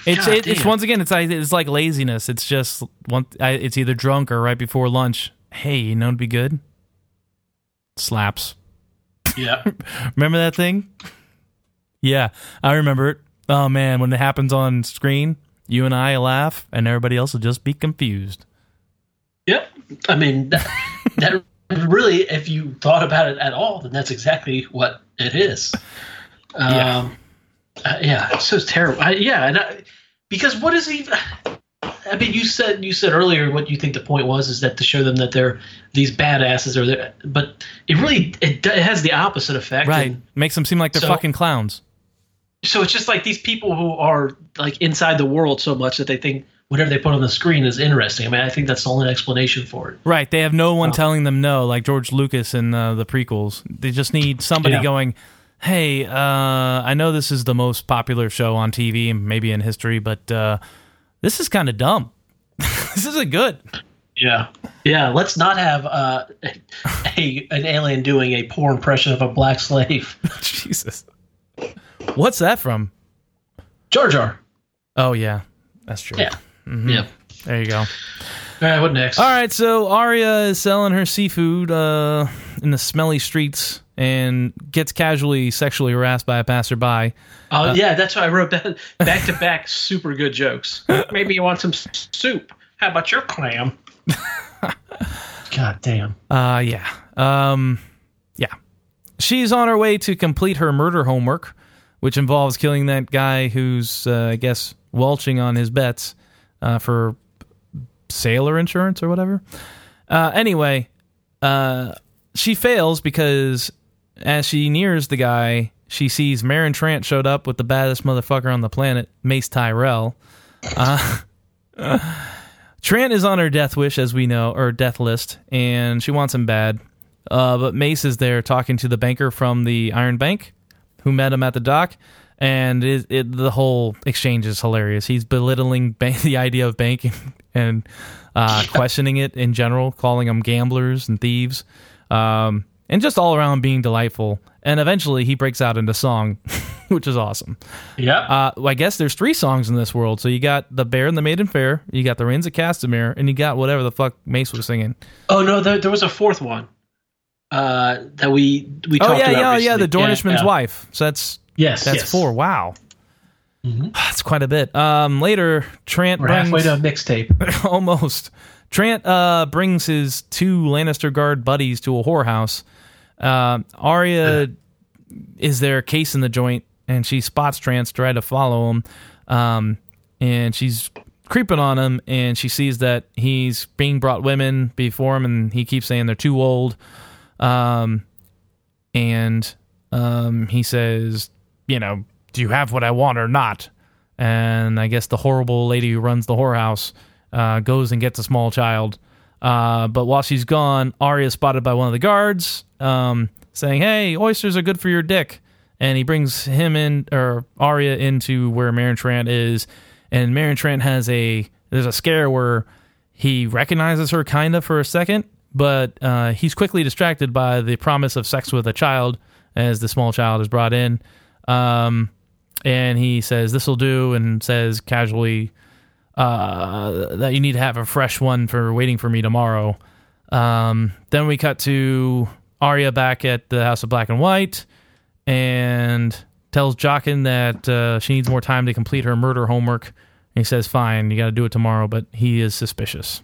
Speaker 1: it's it, it's once again it's like it's like laziness. It's just one. I, it's either drunk or right before lunch. Hey, you know, it'd be good. Slaps.
Speaker 2: Yeah,
Speaker 1: Remember that thing? Yeah, I remember it. Oh man, when it happens on screen, you and I laugh, and everybody else will just be confused.
Speaker 2: yep. I mean that, that really, if you thought about it at all, then that's exactly what it is.
Speaker 1: Yeah.
Speaker 2: Um, uh, yeah, it's so terrible. I, yeah, and I, because what is he? I mean, you said you said earlier what you think the point was is that to show them that they're these badasses, or they're, but it really it, it has the opposite effect.
Speaker 1: Right.
Speaker 2: and
Speaker 1: Makes them seem like they're
Speaker 2: So-
Speaker 1: fucking clowns.
Speaker 2: So it's just like these people who are like inside the world so much that they think whatever they put on the screen is interesting. I mean, I think that's the only explanation for it.
Speaker 1: Right. They have no one
Speaker 2: Oh.
Speaker 1: telling them no, like George Lucas in uh, the prequels. They just need somebody
Speaker 2: Yeah.
Speaker 1: going, hey, uh, I know this is the most popular show on TV and maybe in history, but uh, this is kind of dumb. this isn't good.
Speaker 2: Yeah, yeah. Let's not have uh, a an alien doing a poor impression of a black slave.
Speaker 1: Jesus. What's that from?
Speaker 2: Jar Jar.
Speaker 1: Oh, yeah. That's true.
Speaker 2: Yeah, yeah.
Speaker 1: There you go.
Speaker 2: All right, what next?
Speaker 1: All right, so Arya is selling her seafood uh, in the smelly streets and gets casually sexually harassed by a passerby.
Speaker 2: Uh, yeah, that's why I wrote that Back to back, super good jokes. Maybe you want some soup. How about your clam? God damn.
Speaker 1: Uh, yeah. Um, yeah. She's on her way to complete her murder homework, which involves killing that guy who's, uh, I guess, welching on his bets uh, for sailor insurance or whatever. Uh, anyway, uh, she fails because as she nears the guy, she sees Meryn Trant showed up with the baddest motherfucker on the planet, Mace Tyrell. Uh, Trant is on her death wish, as we know, or death list, and she wants him bad. Uh, but Mace is there talking to the banker from the Iron Bank, who met him at the dock, and it, it, the whole exchange is hilarious. He's belittling the idea of banking and uh, questioning it in general, calling them gamblers and thieves, um, and just all around being delightful. And eventually, he breaks out into song, which is awesome.
Speaker 2: Yeah.
Speaker 1: Uh, well, I guess there's three songs in this world. So you got the Bear and the Maiden Fair, you got the Rains of Castamere, and you got whatever the fuck Mace was singing.
Speaker 2: oh no, there, there was a fourth one. Uh, that we we
Speaker 1: Oh
Speaker 2: talked
Speaker 1: yeah,
Speaker 2: about
Speaker 1: yeah, yeah,
Speaker 2: recently.
Speaker 1: the Dornishman's
Speaker 2: yeah.
Speaker 1: wife. So that's
Speaker 2: Yes,
Speaker 1: that's
Speaker 2: yes.
Speaker 1: four. Wow,
Speaker 2: Mhm.
Speaker 1: that's quite a bit. Um, later, Trant
Speaker 2: We're
Speaker 1: brings
Speaker 2: halfway to a mixtape.
Speaker 1: almost. Trant uh, brings his two Lannister guard buddies to a whorehouse. Um, Arya is there a case in the joint, and she spots Trance try to follow him, um, and she's creeping on him, and she sees that he's being brought women before him, and he keeps saying they're too old, um, and um, he says, you know, do you have what I want or not? And I guess the horrible lady who runs the whorehouse uh, goes and gets a small child. Uh, but while she's gone, Arya is spotted by one of the guards, um, saying, "Hey, oysters are good for your dick." And he brings him in or Arya into where Meryn Trant is, and Meryn Trant has a there's a scare where he recognizes her kind of for a second, but uh, he's quickly distracted by the promise of sex with a child as the small child is brought in. Um, and he says this will do, and says casually uh, that you need to have a fresh one for waiting for me tomorrow. Um, then we cut to Arya back at the House of Black and White, and tells Jaqen that uh, she needs more time to complete her murder homework. And he says, "Fine, you got to do it tomorrow," but he is suspicious.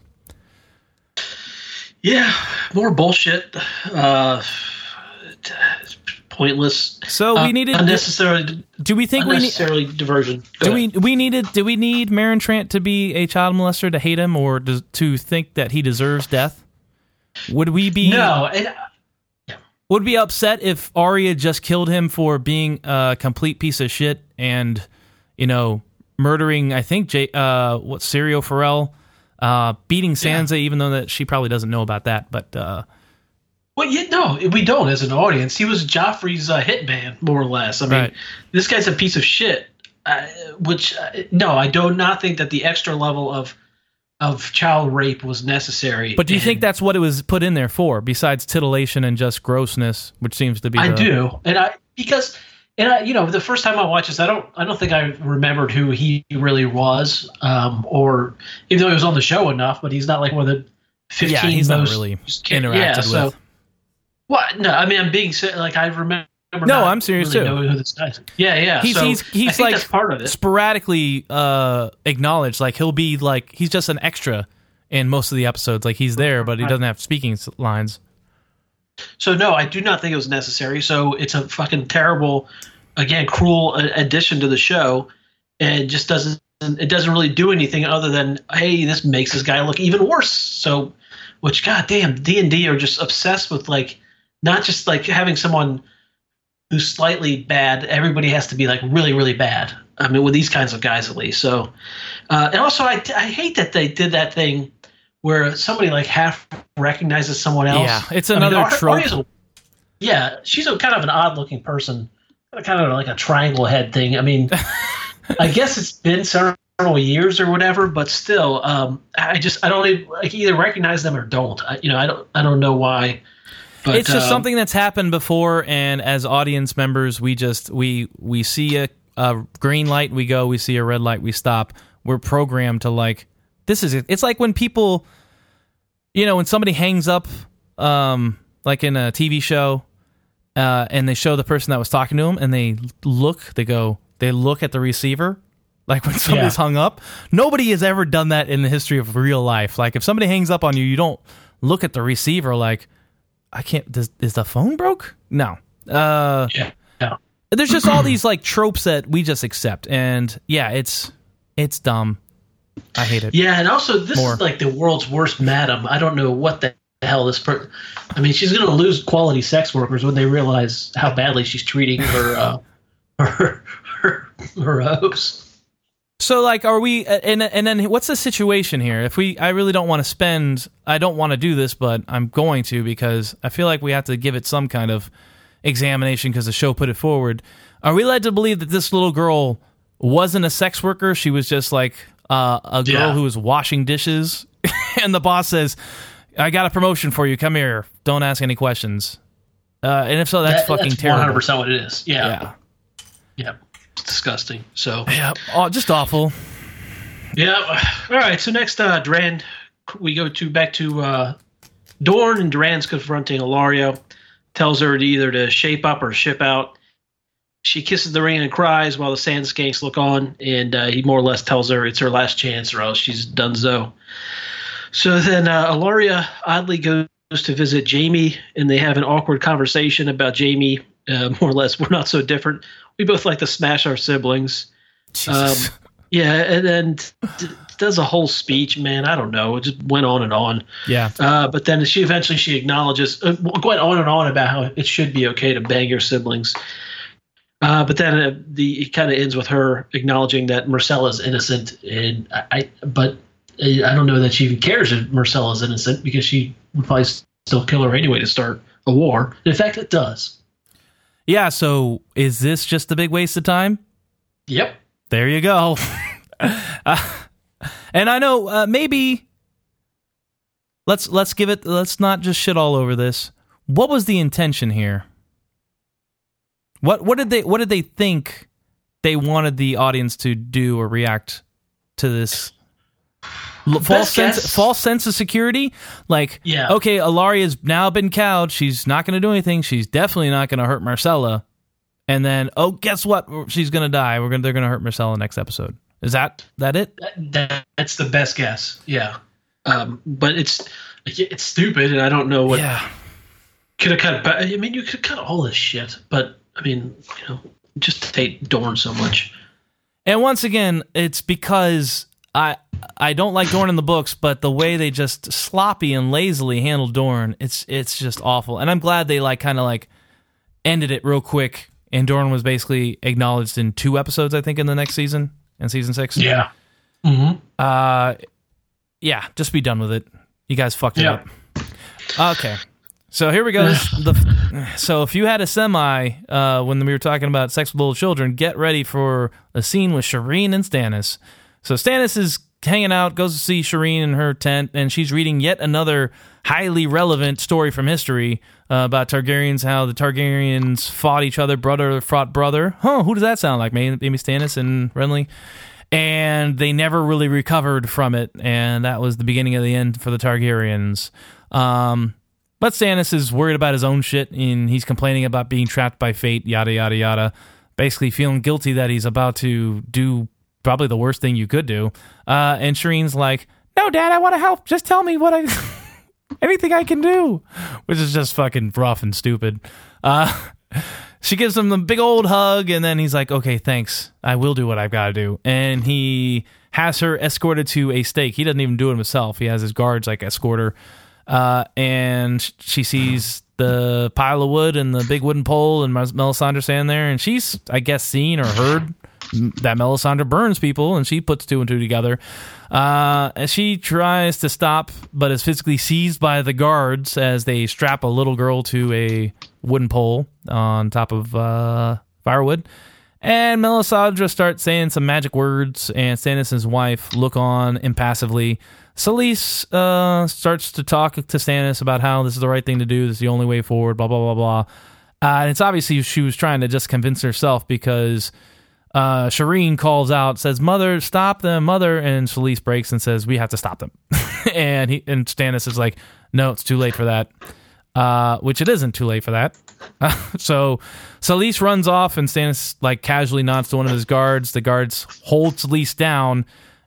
Speaker 2: Yeah, more bullshit. Uh, pointless.
Speaker 1: So we
Speaker 2: uh,
Speaker 1: needed
Speaker 2: unnecessarily.
Speaker 1: Do we think we need,
Speaker 2: diversion? Go
Speaker 1: do
Speaker 2: ahead.
Speaker 1: we we needed do we need Meryn Trant to be a child molester to hate him or to, to think that he deserves death? Would we be
Speaker 2: No, and
Speaker 1: would be upset if Arya just killed him for being a complete piece of shit and you know murdering I think J, uh what Syrio Forel uh beating Sansa even though that she probably doesn't know about that but uh
Speaker 2: Well, yeah, no, we don't as an audience. He was Joffrey's uh, hitman, more or less. I mean,
Speaker 1: Right.
Speaker 2: this guy's a piece of shit. Uh, which, uh, no, I do not think that the extra level of of child rape was necessary.
Speaker 1: but do you
Speaker 2: And
Speaker 1: think that's what it was put in there for besides titillation and just grossness which seems to be
Speaker 2: I
Speaker 1: the-
Speaker 2: do, and I because and I, you know, the first time I watched this, I don't, I don't think I remembered who he really was, um, or even though he was on the show enough, but he's not like one of the fifteen
Speaker 1: yeah he's not
Speaker 2: most
Speaker 1: really interacted
Speaker 2: yeah, so,
Speaker 1: with
Speaker 2: What? No, I mean, I'm being like I remember.
Speaker 1: No,
Speaker 2: not
Speaker 1: I'm serious,
Speaker 2: really
Speaker 1: too.
Speaker 2: Knowing who this guy is. Yeah, yeah.
Speaker 1: He's-
Speaker 2: so
Speaker 1: he's- he's like
Speaker 2: part of it.
Speaker 1: sporadically uh acknowledged like he'll be like he's just an extra in most of the episodes like he's there but he doesn't have speaking lines
Speaker 2: So no, I do not think it was necessary. So it's a fucking terrible, again, cruel addition to the show, and just doesn't. It doesn't really do anything other than hey, this makes this guy look even worse. So, which goddamn D and D are just obsessed with like not just like having someone who's slightly bad. Everybody has to be like really, really bad. I mean, with these kinds of guys at least. So, uh, and also I, I hate that they did that thing where somebody like half recognizes someone else.
Speaker 1: Yeah, it's
Speaker 2: I mean,
Speaker 1: another trope.
Speaker 2: A- yeah, she's a kind of an odd looking person, kind of like a triangle head thing. I mean, I guess it's been several years or whatever, but still, um, I just I don't even, like either recognize them or don't. I, you know, I don't I don't know why. But
Speaker 1: it's just
Speaker 2: um,
Speaker 1: something that's happened before and as audience members we just we we see a, a green light we go we see a red light we stop we're programmed to like this is it it's like when people you know when somebody hangs up um like in a tv show uh and they show the person that was talking to them and they look they go they look at the receiver like when somebody's
Speaker 2: Yeah.
Speaker 1: hung up nobody has ever done that in the history of real life like if somebody hangs up on you you don't look at the receiver like I can't. Does, is the phone broke? No. Uh,
Speaker 2: Yeah, yeah.
Speaker 1: there's just all these like tropes that we just accept, and yeah, it's it's dumb. I hate it.
Speaker 2: Yeah, and also this
Speaker 1: More.
Speaker 2: is like the world's worst madam. I don't know what the hell this per I mean, she's going to lose quality sex workers when they realize how badly she's treating her uh, her her, her hosts.
Speaker 1: So like, are we? uh, And and then what's the situation here? If we, I really don't want to spend. I don't want to do this, but I'm going to because I feel like we have to give it some kind of examination because the show put it forward. Are we led to believe that this little girl wasn't a sex worker? She was just like uh, a girl
Speaker 2: Yeah.
Speaker 1: who was washing dishes, and the boss says, "I got a promotion for you. Come here. Don't ask any questions." Uh, and if so, that's
Speaker 2: That-
Speaker 1: fucking
Speaker 2: that's
Speaker 1: terrible.
Speaker 2: 100% what it is. Yeah.
Speaker 1: Yeah.
Speaker 2: Yeah. It's disgusting. So,
Speaker 1: Yeah. Oh, just awful.
Speaker 2: yeah. All right. So next, uh, Doran, we go to back to uh, Dorne, and Doran's confronting Ellaria, tells her to either to shape up or ship out. She kisses the ring and cries while the sand skanks look on, and uh, he more or less tells her it's her last chance or else she's done so. So then uh, Ellaria oddly goes to visit Jaime, and they have an awkward conversation about Jaime uh, more or less. We're not so different. We both like to smash our siblings. Um, yeah, and then d- does a whole speech. Man, I don't know. It just went on and on.
Speaker 1: yeah.
Speaker 2: Uh, but then she eventually she acknowledges uh, went on and on about how it should be okay to bang your siblings. Uh, but then uh, the it kind of ends with her acknowledging that Myrcella's innocent, and I, I but uh, I don't know that she even cares if Myrcella's innocent because she would probably still kill her anyway to start a war. In fact, it does.
Speaker 1: Yeah, so is this just a big waste of time?
Speaker 2: Yep.
Speaker 1: There you go. Uh, and I know uh, maybe let's let's give it let's not just shit all over this. What was the intention here? What what did they what did they think they wanted the audience to do or react to this L- false sense false sense of security? Like
Speaker 2: Yeah.
Speaker 1: okay, Ellaria's now been cowed. She's not going to do anything. She's definitely not going to hurt Myrcella. And then, oh, guess what? She's going to die. We're going they're going to hurt Myrcella next episode. Is that that it?
Speaker 2: That, that, that's the best guess. Yeah. Um, but it's it's stupid, and I don't know what
Speaker 1: yeah.
Speaker 2: could have cut. I mean, you could cut all this shit. But I mean, you know, just hate Dorne so much.
Speaker 1: And once again, it's because I I don't like Dorne in the books, but the way they just sloppy and lazily handle Dorne, it's it's just awful. And I'm glad they like kind of like ended it real quick. And Dorne was basically acknowledged in two episodes, I think, in the next season, in season six.
Speaker 2: Yeah. Mm-hmm.
Speaker 1: Uh, yeah, just be done with it. You guys fucked it
Speaker 2: Yeah.
Speaker 1: up. Okay. So here we go. The, so if you had a semi uh, when we were talking about sex with little children, get ready for a scene with Shireen and Stannis. So Stannis is hanging out, goes to see Shireen in her tent, and she's reading yet another highly relevant story from history uh, about Targaryens, how the Targaryens fought each other, brother fought brother. Huh, who does that sound like? Maybe, Stannis and Renly? and they never really recovered from it, and that was the beginning of the end for the Targaryens. Um, but Stannis is worried about his own shit, and he's complaining about being trapped by fate, yada yada yada. Basically, feeling guilty that he's about to do probably the worst thing you could do. Uh, and Shireen's like, "No, Dad, I want to help. Just tell me what I, anything I can do," which is just fucking rough and stupid. Uh, she gives him the big old hug, and then he's like, "Okay, thanks. I will do what I've got to do." And he has her escorted to a stake. He doesn't even do it himself. He has his guards like escort her, uh, and she sees the pile of wood and the big wooden pole, and Mel- Melisandre standing there, and she's, I guess, seen or heard that Melisandre burns people, and she puts two and two together. Uh, and she tries to stop, but is physically seized by the guards as they strap a little girl to a wooden pole on top of uh, firewood. And Melisandre starts saying some magic words, and Stannis' wife look on impassively. Selyse uh, starts to talk to Stannis about how this is the right thing to do, this is the only way forward, blah, blah, blah, blah. Uh, and it's obviously she was trying to just convince herself because uh, Shireen calls out, says, "Mother, stop them, mother!" And Selyse breaks and says, "We have to stop them." and he and Stannis is like, "No, it's too late for that." Uh, which it isn't too late for that. so Selyse runs off, and Stannis like casually nods to one of his guards. The guards hold Selyse down,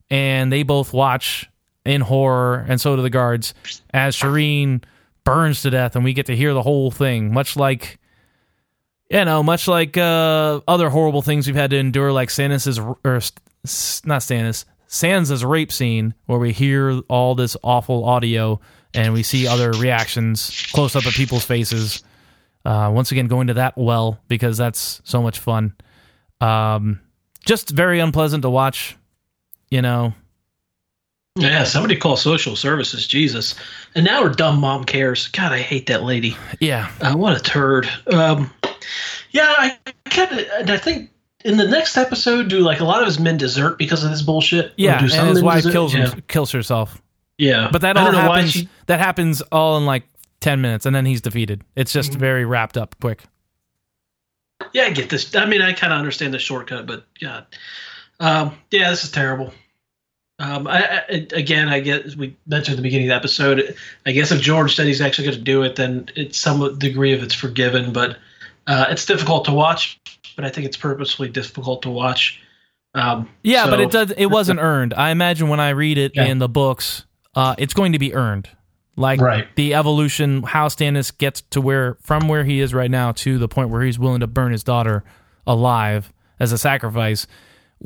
Speaker 1: and they both watch in horror, and so do the guards as Shireen burns to death, and we get to hear the whole thing, much like you know, much like uh, other horrible things we've had to endure, like Stannis's or not Stannis, Sansa's rape scene, where we hear all this awful audio and we see other reactions close up at people's faces. Uh, once again, going to that well because that's so much fun. Um, just very unpleasant to watch. You know,
Speaker 2: Yeah, somebody call social services, Jesus. And now her dumb mom cares. God, I hate that lady.
Speaker 1: yeah,
Speaker 2: Uh, what a turd. Um, yeah, I kind of, and I think in the next episode, do like a lot of his men desert because of this bullshit? Or
Speaker 1: yeah,
Speaker 2: do
Speaker 1: and his wife
Speaker 2: desert?
Speaker 1: kills
Speaker 2: yeah.
Speaker 1: him, kills herself.
Speaker 2: Yeah,
Speaker 1: But that all
Speaker 2: don't know why
Speaker 1: happens.
Speaker 2: she-
Speaker 1: That happens all in like ten minutes, and then he's defeated. It's just
Speaker 2: Mm-hmm.
Speaker 1: very wrapped up quick.
Speaker 2: Yeah, I get this. I mean, I kind of understand the shortcut, but God, um, yeah, this is terrible. Um, I, I, again, I guess we mentioned at the beginning of the episode. I guess if George said he's actually going to do it, then it's some degree of it's forgiven. But uh, it's difficult to watch. But I think it's purposefully difficult to watch. Um,
Speaker 1: Yeah, but it does. It wasn't earned. I imagine when I read it
Speaker 2: Yeah.
Speaker 1: in the books, uh, it's going to be earned. like
Speaker 2: Right.
Speaker 1: the evolution, how Stannis gets to where from where he is right now to the point where he's willing to burn his daughter alive as a sacrifice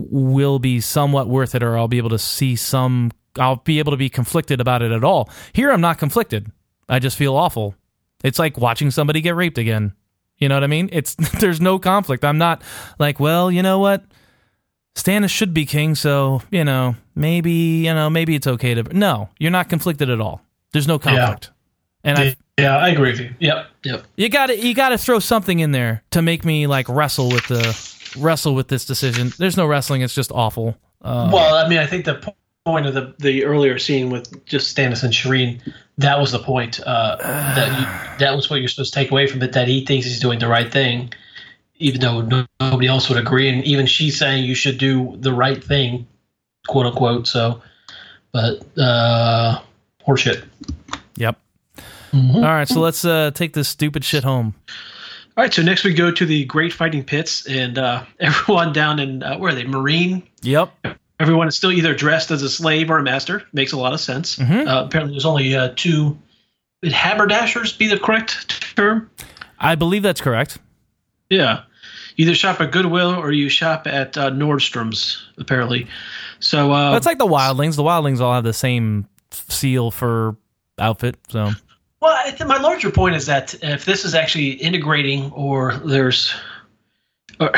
Speaker 1: will be somewhat worth it, or I'll be able to see some. I'll be able to be conflicted about it at all. Here, I'm not conflicted. I just feel awful. It's like watching somebody get raped again. You know what I mean? It's there's no conflict. I'm not like, well, you know what? Stannis should be king, so you know maybe you know maybe it's okay to. No, you're not conflicted at all. There's no conflict, and I
Speaker 2: Yeah, I agree with you. Yep. Yep.
Speaker 1: you got to you got to throw something in there to make me like wrestle with the wrestle with this decision. There's no wrestling. It's just awful. Uh,
Speaker 2: Well, I mean, I think the point of the the earlier scene with just Stannis and Shireen, that was the point. Uh, that you, that was what you're supposed to take away from it. That he thinks he's doing the right thing, even though no, nobody else would agree, and even she's saying you should do the right thing, quote unquote. So, but uh, horseshit.
Speaker 1: yep.
Speaker 2: Mhm.
Speaker 1: All right, so let's uh, take this stupid shit home.
Speaker 2: All right, so next we go to the Great Fighting Pits, and uh, everyone down in uh, where are they? Meereen.
Speaker 1: Yep.
Speaker 2: Everyone is still either dressed as a slave or a master. Makes a lot of sense.
Speaker 1: Mhm.
Speaker 2: Uh, apparently, there's only uh, two. Would haberdashers be the correct term?
Speaker 1: I believe that's correct.
Speaker 2: Yeah. Either shop at Goodwill or you shop at uh, Nordstrom's, apparently. So, uh,
Speaker 1: It's like the wildlings. The wildlings all have the same seal for outfit. So
Speaker 2: Well, my larger point is that if this is actually integrating, or there's, or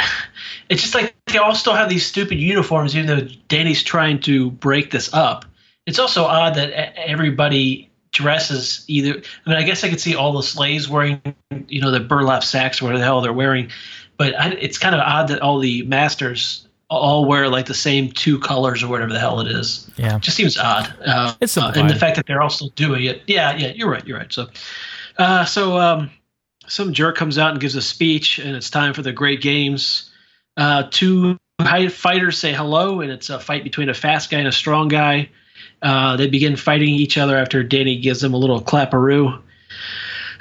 Speaker 2: it's just like they all still have these stupid uniforms, even though Danny's trying to break this up. It's also odd that everybody dresses either. I mean, I guess I could see all the slaves wearing, you know, the burlap sacks, or whatever the hell they're wearing, but I, it's kind of odd that all the masters all wear like the same two colors or whatever the hell it is
Speaker 1: yeah,
Speaker 2: just seems odd. Uh,
Speaker 1: It's
Speaker 2: uh, and the fact that they're also doing it. Yeah, yeah, you're right. You're right. So, uh, so um, some jerk comes out and gives a speech, and it's time for the great games. Uh, two fighters say hello, and it's a fight between a fast guy and a strong guy. Uh, they begin fighting each other after Danny gives them a little clapperoo.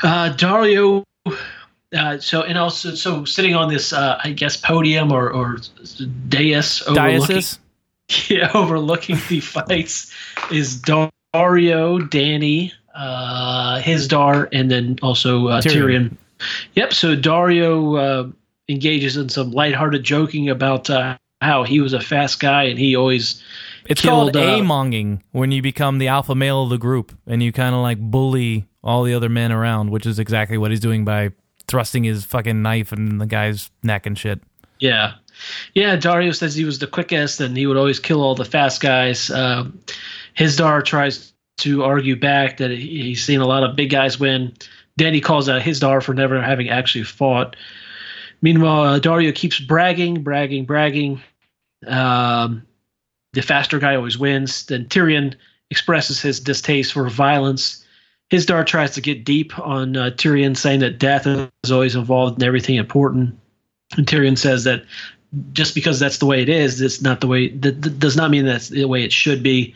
Speaker 2: Uh, Daario. Uh, so and also so sitting on this uh, I guess podium or or dais overlooking
Speaker 1: diocese.
Speaker 2: yeah, overlooking the fights is Daario, Danny, uh, Hizdar, and then also uh,
Speaker 1: Tyrion.
Speaker 2: Tyrion. Yep. So Daario uh, engages in some lighthearted joking about uh, how he was a fast guy and he always
Speaker 1: It's
Speaker 2: killed,
Speaker 1: called
Speaker 2: uh,
Speaker 1: amonging when you become the alpha male of the group and you kind of like bully all the other men around, which is exactly what he's doing by thrusting his fucking knife in the guy's neck and shit.
Speaker 2: Yeah. Yeah, Daario says he was the quickest and he would always kill all the fast guys. Um, Hizdar tries to argue back that he's seen a lot of big guys win. Danny calls out Hizdar for never having actually fought. Meanwhile, uh, Daario keeps bragging, bragging, bragging. Um, the faster guy always wins. Then Tyrion expresses his distaste for violence. Hizdar tries to get deep on uh, Tyrion, saying that death is always involved in everything important. And Tyrion says that just because that's the way it is, it's not the way. That, that does not mean that's the way it should be.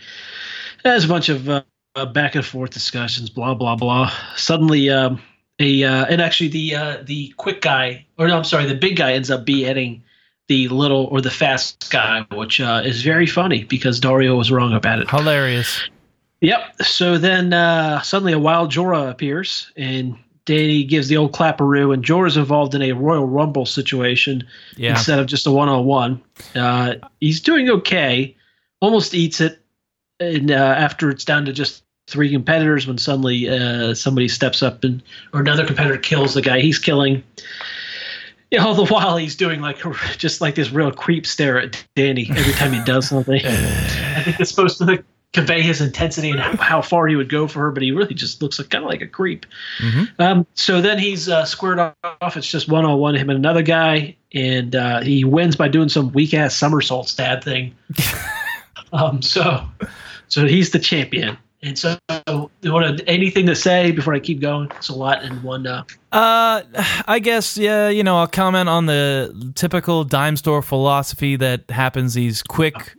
Speaker 2: There's a bunch of uh, uh, back and forth discussions, blah blah blah. Suddenly, um, a uh, and actually the uh, the quick guy, or no, I'm sorry, the big guy ends up beheading the little or the fast guy, which uh, is very funny because Daario was wrong about it.
Speaker 1: Hilarious.
Speaker 2: Yep. So then uh, suddenly a wild Jorah appears, and Danny gives the old clapperoo, and Jorah's involved in a Royal Rumble situation
Speaker 1: Yeah.
Speaker 2: instead of just a one-on-one. Uh, he's doing okay, almost eats it, and uh, after it's down to just three competitors, when suddenly uh, somebody steps up and or another competitor kills the guy he's killing. You know, all the while he's doing like just like this real creep stare at Danny every time he does something. I think it's supposed to convey his intensity and how, how far he would go for her, but he really just looks like, kind of like a creep.
Speaker 1: Mhm.
Speaker 2: Um, so then he's uh, squared off. It's just one on one, him and another guy, and uh, he wins by doing some weak ass somersault stab thing. um, so, so he's the champion. And so, you want to, anything to say before I keep going? It's a lot in one. Uh,
Speaker 1: Uh, I guess yeah. You know, I'll comment on the typical dime store philosophy that happens. These quick,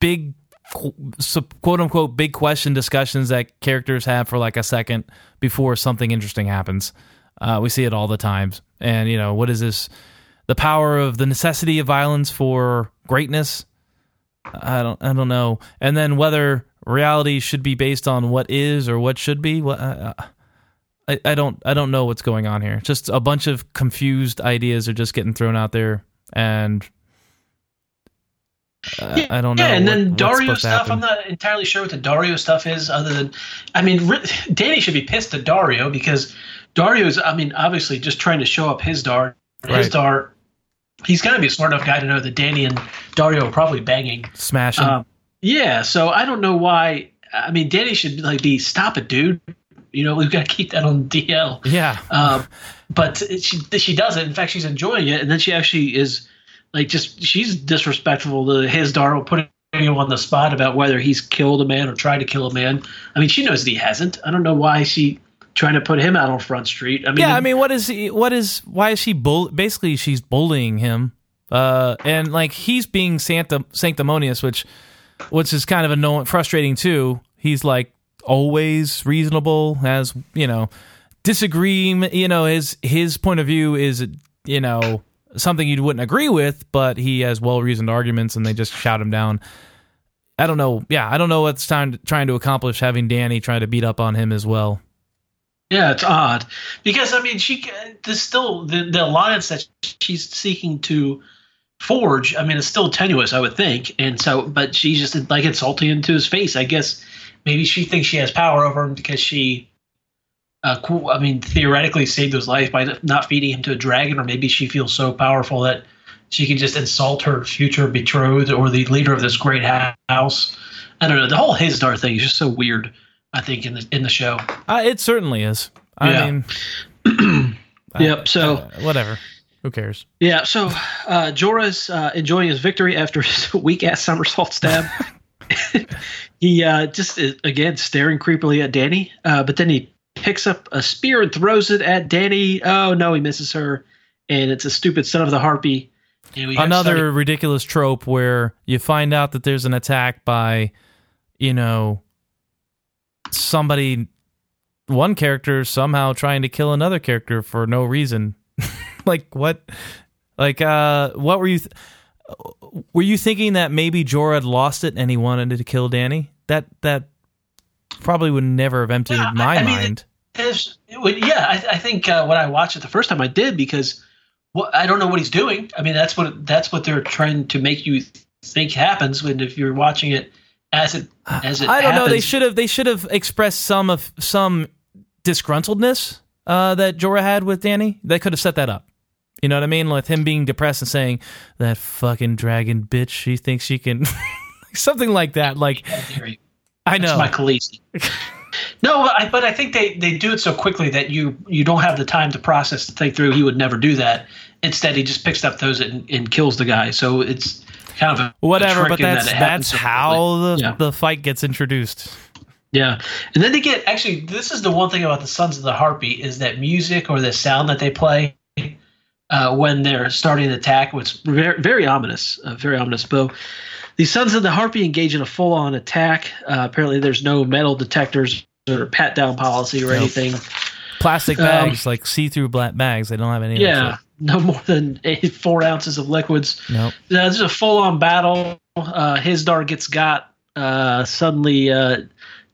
Speaker 1: big, qu- so- quote unquote, big question discussions that characters have for like a second before something interesting happens. Uh, we see it all the times. And you know, what is this? The power of the necessity of violence for greatness. I don't I don't know. And then whether reality should be based on what is or what should be. What uh, I I don't I don't know what's going on here. Just a bunch of confused ideas are just getting thrown out there, and uh,
Speaker 2: Yeah,
Speaker 1: I don't know.
Speaker 2: Yeah, and
Speaker 1: what-
Speaker 2: then
Speaker 1: Daario
Speaker 2: stuff. I'm not entirely sure what the Daario stuff is, other than, I mean, Danny should be pissed at Daario because Daario's, I mean, obviously just trying to show up Hizdar. His
Speaker 1: Right.
Speaker 2: Dar, he's got to be a smart enough guy to know that Danny and Daario are probably banging.
Speaker 1: Smashing.
Speaker 2: Um, yeah, so I don't know why. I mean, Danny should like be stop it, dude. You know, we've got to keep that on DL.
Speaker 1: yeah.
Speaker 2: Um, but she she doesn't. In fact, she's enjoying it, and then she actually is like just she's disrespectful to his Daryl, putting him on the spot about whether he's killed a man or tried to kill a man. I mean, she knows that he hasn't. I don't know why she trying to put him out on Front Street. I mean,
Speaker 1: yeah, I mean, what is he? What is? Why is she? Bull- basically, she's bullying him, uh, and like he's being sancti- sanctimonious, which, which is kind of annoying, frustrating too. He's like always reasonable, has you know, disagree. You know, his his point of view is you know something you wouldn't agree with, but he has well reasoned arguments, and they just shout him down. I don't know. Yeah, I don't know what's trying trying to accomplish having Danny try to beat up on him as well.
Speaker 2: Yeah, it's odd because I mean, she there's still the the alliance that she's seeking to forge. I mean, it's still tenuous, I would think, and so, but she's just like insulting him to his face. I guess maybe she thinks she has power over him because she, uh, cool, I mean, theoretically saved his life by not feeding him to a dragon, or maybe she feels so powerful that she can just insult her future betrothed or the leader of this great house. I don't know. The whole Hizdar thing is just so weird. I think in the in the show.
Speaker 1: Uh, it certainly is. I
Speaker 2: Yeah.
Speaker 1: mean,
Speaker 2: Yep. So.
Speaker 1: uh, whatever. Who cares?
Speaker 2: Yeah, so uh, Jorah's uh, enjoying his victory after his weak ass somersault stab. he uh, just is, again staring creepily at Danny, uh, but then he picks up a spear and throws it at Danny. Oh no, he misses her, and it's a stupid son of the harpy.
Speaker 1: Another
Speaker 2: Sonny-
Speaker 1: ridiculous trope where you find out that there's an attack by, you know, somebody, one character somehow trying to kill another character for no reason. like what? Like uh, what were you? Th- were you thinking that maybe Jorah had lost it and he wanted to kill Danny? That that probably would never have emptied
Speaker 2: Yeah, I-
Speaker 1: my
Speaker 2: I mean,
Speaker 1: mind.
Speaker 2: Would- yeah, I, I think uh, when I watched it the first time, I did because well, I don't know what he's doing. I mean, that's what that's what they're trying to make you think happens when if you're watching it as it as it.
Speaker 1: I don't know. They should have. They should have expressed some of some disgruntledness uh, that Jorah had with Danny. They could have set that up. You know what I mean? With him being depressed and saying that fucking dragon bitch. She thinks she can, something like that. Like. I
Speaker 2: That's
Speaker 1: know.
Speaker 2: my Khaleesi. no, but I, but I think they, they do it so quickly that you you don't have the time to process to think through. He would never do that. Instead, he just picks up those and, and kills the guy. So it's kind of a
Speaker 1: Whatever,
Speaker 2: a
Speaker 1: but
Speaker 2: in that
Speaker 1: that's
Speaker 2: so
Speaker 1: how the.
Speaker 2: Yeah.
Speaker 1: the fight gets introduced.
Speaker 2: Yeah, and then they get actually. This is the one thing about the Sons of the Harpy is that music or the sound that they play uh, when they're starting the attack, was very, very ominous, uh, very ominous. Bo, the Sons of the Harpy engage in a full-on attack. Uh, apparently, there's no metal detectors or pat down policy or
Speaker 1: Nope.
Speaker 2: anything.
Speaker 1: Plastic
Speaker 2: Um,
Speaker 1: bags, like see through black bags. They don't have any.
Speaker 2: Yeah, no more than eight, four ounces of liquids.
Speaker 1: Nope.
Speaker 2: Uh, this is a full-on battle. Uh, Hizdar gets got. Uh, suddenly, uh,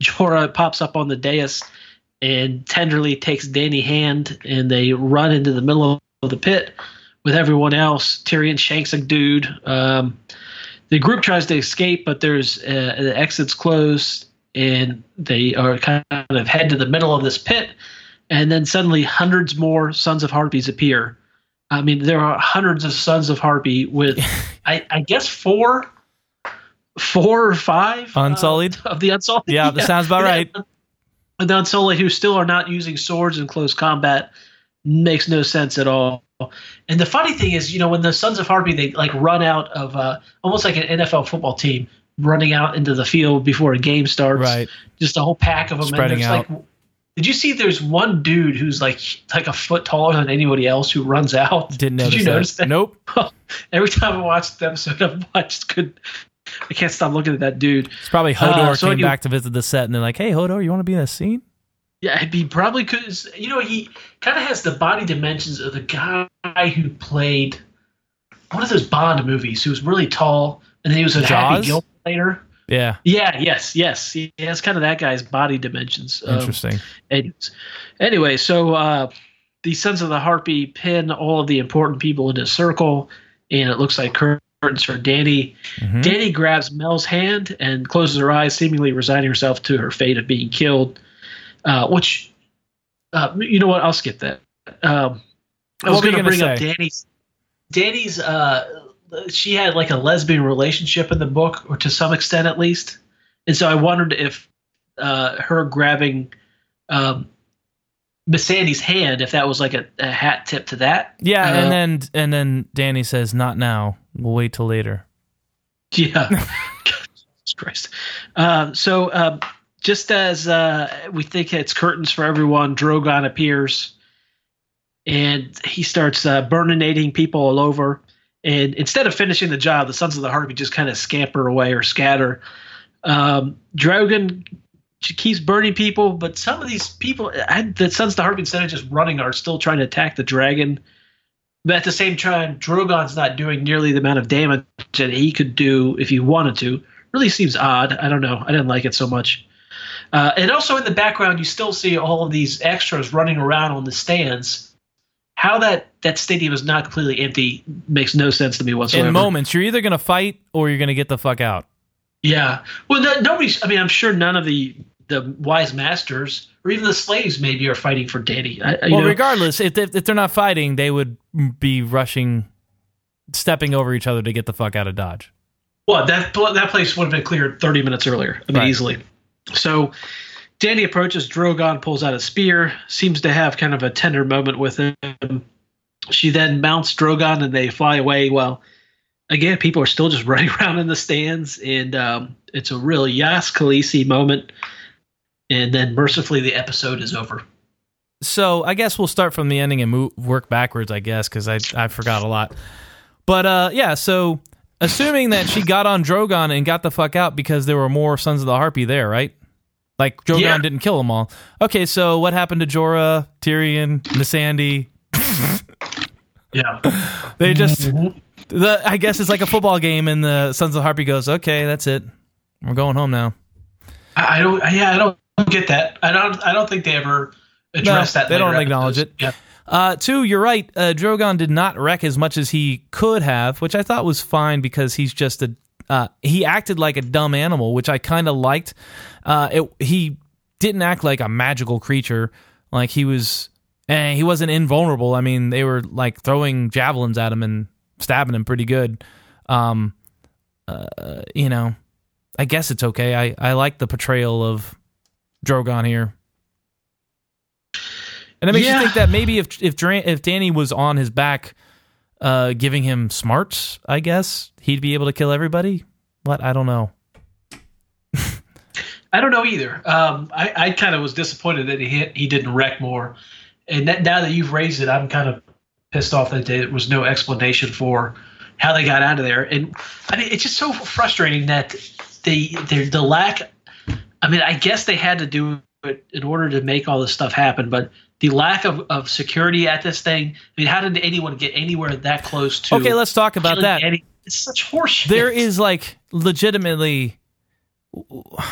Speaker 2: Jorah pops up on the dais and tenderly takes Danny hand, and they run into the middle of the pit with everyone else. Tyrion shanks a dude. Um, the group tries to escape, but there's uh, the exits closed, and they are kind of head to the middle of this pit. And then suddenly, hundreds more Sons of Harpies appear. I mean, there are hundreds of Sons of Harpy with, I, I guess, four, four or five uh,
Speaker 1: Unsullied?
Speaker 2: of the Unsullied.
Speaker 1: Yeah, that sounds about right.
Speaker 2: And the Unsullied, who still are not using swords in close combat, makes no sense at all. And the funny thing is, you know, when the Sons of Harpy they like run out of uh, almost like an NFL football team running out into the field before a game starts,
Speaker 1: Right.
Speaker 2: just a whole pack of them.
Speaker 1: Spreading
Speaker 2: and
Speaker 1: out.
Speaker 2: Like, did you see? There's one dude who's like like a foot taller than anybody else who runs out.
Speaker 1: Didn't
Speaker 2: Did
Speaker 1: notice,
Speaker 2: you notice that?
Speaker 1: Nope.
Speaker 2: Every time I watch the episode, I've watched could I can't stop looking at that dude.
Speaker 1: It's probably Hodor
Speaker 2: Uh, so
Speaker 1: came back to visit the set and they're like, "Hey, Hodor, you want to be in a scene?"
Speaker 2: Yeah, he probably could. You know, he kind of has the body dimensions of the guy who played one of those Bond movies. Who was really tall, and then he was a? Happy Gilmore later.
Speaker 1: Yeah,
Speaker 2: Yeah, yes, yes. He has kind of that guy's body dimensions. Um,
Speaker 1: interesting.
Speaker 2: anyways, anyway, so uh, the Sons of the Harpy pin all of the important people in a circle, and it looks like curtains for Danny.
Speaker 1: Mhm.
Speaker 2: Danny grabs Mel's hand and closes her eyes, seemingly resigning herself to her fate of being killed. Uh, which, uh, you know what? I'll skip that. Um, I was
Speaker 1: What were you
Speaker 2: going to
Speaker 1: gonna
Speaker 2: bring up? Danny's. Danny's. Uh, she had like a lesbian relationship in the book, or to some extent at least, and so I wondered if uh, her grabbing um, Missandei's hand, if that was like a, a hat tip to that.
Speaker 1: Yeah,
Speaker 2: Uh,
Speaker 1: and then and then Danny says, "Not now. We'll wait till later."
Speaker 2: Yeah. Jesus Christ. Um, so, um, just as uh, we think it's curtains for everyone, Drogon appears and he starts uh, burninating people all over. And instead of finishing the job, the Sons of the Harpy just kind of scamper away or scatter. Um, Drogon keeps burning people, but some of these people, I, the Sons of the Harpy, instead of just running, are still trying to attack the dragon. But at the same time, Drogon's not doing nearly the amount of damage that he could do if he wanted to. Really seems odd. I don't know. I didn't like it so much. Uh, and also in the background, you still see all of these extras running around on the stands. How that, that stadium is not completely empty makes no sense to me whatsoever.
Speaker 1: In moments, you're either gonna fight or you're gonna get the fuck out.
Speaker 2: Yeah. Well, no, nobody's. I mean, I'm sure none of the the wise masters or even the slaves maybe are fighting for Danny. I,
Speaker 1: well,
Speaker 2: know,
Speaker 1: regardless, if, if if they're not fighting, they would be rushing, stepping over each other to get the fuck out of Dodge.
Speaker 2: Well, that that place would have been cleared 30 minutes earlier. I mean,
Speaker 1: Right.
Speaker 2: easily. So, Danny approaches Drogon, pulls out a spear, seems to have kind of a tender moment with him. She then mounts Drogon, and they fly away. Well, again, people are still just running around in the stands, and um, it's a real Yas Khaleesi moment. And then, mercifully, the episode is over.
Speaker 1: So I guess we'll start from the ending and move, work backwards. I guess because I I forgot a lot. But uh, yeah, so assuming that she got on Drogon and got the fuck out because there were more Sons of the Harpy there, right? Like Drogon
Speaker 2: Yeah.
Speaker 1: didn't kill them all. Okay, so what happened to Jorah, Tyrion, Missandei?
Speaker 2: Yeah.
Speaker 1: They just the I guess it's like a football game, and the Sons of the Harpy goes, okay, that's it, we're going home now.
Speaker 2: I don't. Yeah, I don't get that. I don't. I don't think they ever address that.
Speaker 1: they don't acknowledge it.
Speaker 2: Yeah.
Speaker 1: Uh, two, you're right. Uh, Drogon did not wreck as much as he could have, which I thought was fine because he's just a. Uh, he acted like a dumb animal, which I kind of liked. Uh, it, he didn't act like a magical creature. Like he was, and he wasn't invulnerable. I mean, they were like throwing javelins at him and stabbing him pretty good. Um, uh, you know, I guess it's okay. I I like the portrayal of Drogon here. And it makes
Speaker 2: Yeah.
Speaker 1: you think that maybe if if Dran- if Danny was on his back, uh, giving him smarts, I guess he'd be able to kill everybody. But I don't know.
Speaker 2: I don't know either. Um, I, I kind of was disappointed that he he didn't wreck more. And that, now that you've raised it, I'm kind of pissed off that there was no explanation for how they got out of there. And I mean, it's just so frustrating that the, the lack. I mean, I guess they had to do it in order to make all this stuff happen, but the lack of, of security at this thing. I mean, how did anyone get anywhere that close to?
Speaker 1: Okay, let's talk about that.
Speaker 2: Danny? It's such horseshit.
Speaker 1: There is like legitimately,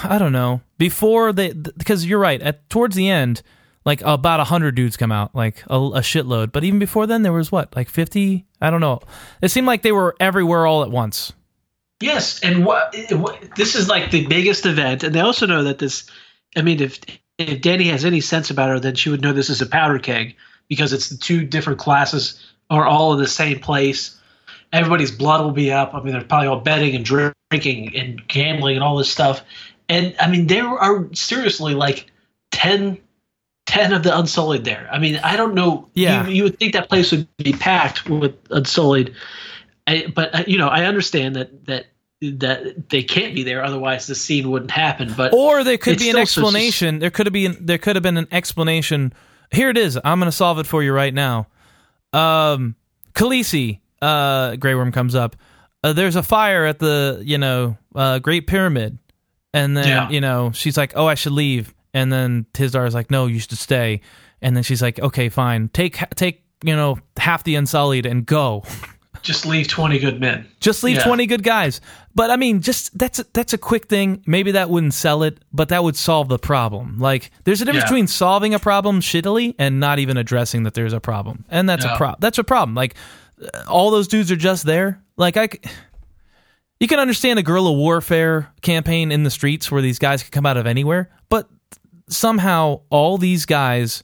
Speaker 1: I don't know. Before they, because you're right. At towards the end, like about a hundred dudes come out, like a, a shitload. But even before then, there was what, like fifty? I don't know. It seemed like they were everywhere all at once.
Speaker 2: Yes, and what, what this is like the biggest event, and they also know that this. I mean, if if Danny has any sense about her, then she would know this is a powder keg because it's the two different classes are all in the same place. Everybody's blood will be up. I mean, they're probably all betting and drinking and gambling and all this stuff. And I mean, there are seriously like 10, 10 of the Unsullied there. I mean, I don't know.
Speaker 1: Yeah.
Speaker 2: You, you would think that place would be packed with Unsullied. I, but uh, you know, I understand that that that they can't be there, otherwise the scene wouldn't happen. But
Speaker 1: Or there could be an
Speaker 2: so-
Speaker 1: explanation. there could have been there could have been an explanation. Here it is. I'm going to solve it for you right now. Um, Khaleesi, uh, Grey Worm comes up. Uh, there's a fire at the you know uh, Great Pyramid, and then
Speaker 2: Yeah.
Speaker 1: you know she's like, oh, I should leave, and then Tizdar is like, no, you should stay, and then she's like, okay, fine, take take you know half the Unsullied and go.
Speaker 2: Just leave twenty good men.
Speaker 1: Just leave
Speaker 2: Yeah.
Speaker 1: 20 good guys. But I mean, just that's a, that's a quick thing. Maybe that wouldn't sell it, but that would solve the problem. Like there's a difference
Speaker 2: Yeah.
Speaker 1: between solving a problem shittily and not even addressing that there's a problem. And that's a problem. That's a problem. Like uh, all those dudes are just there. Like I you can understand a guerrilla warfare campaign in the streets where these guys could come out of anywhere, but somehow all these guys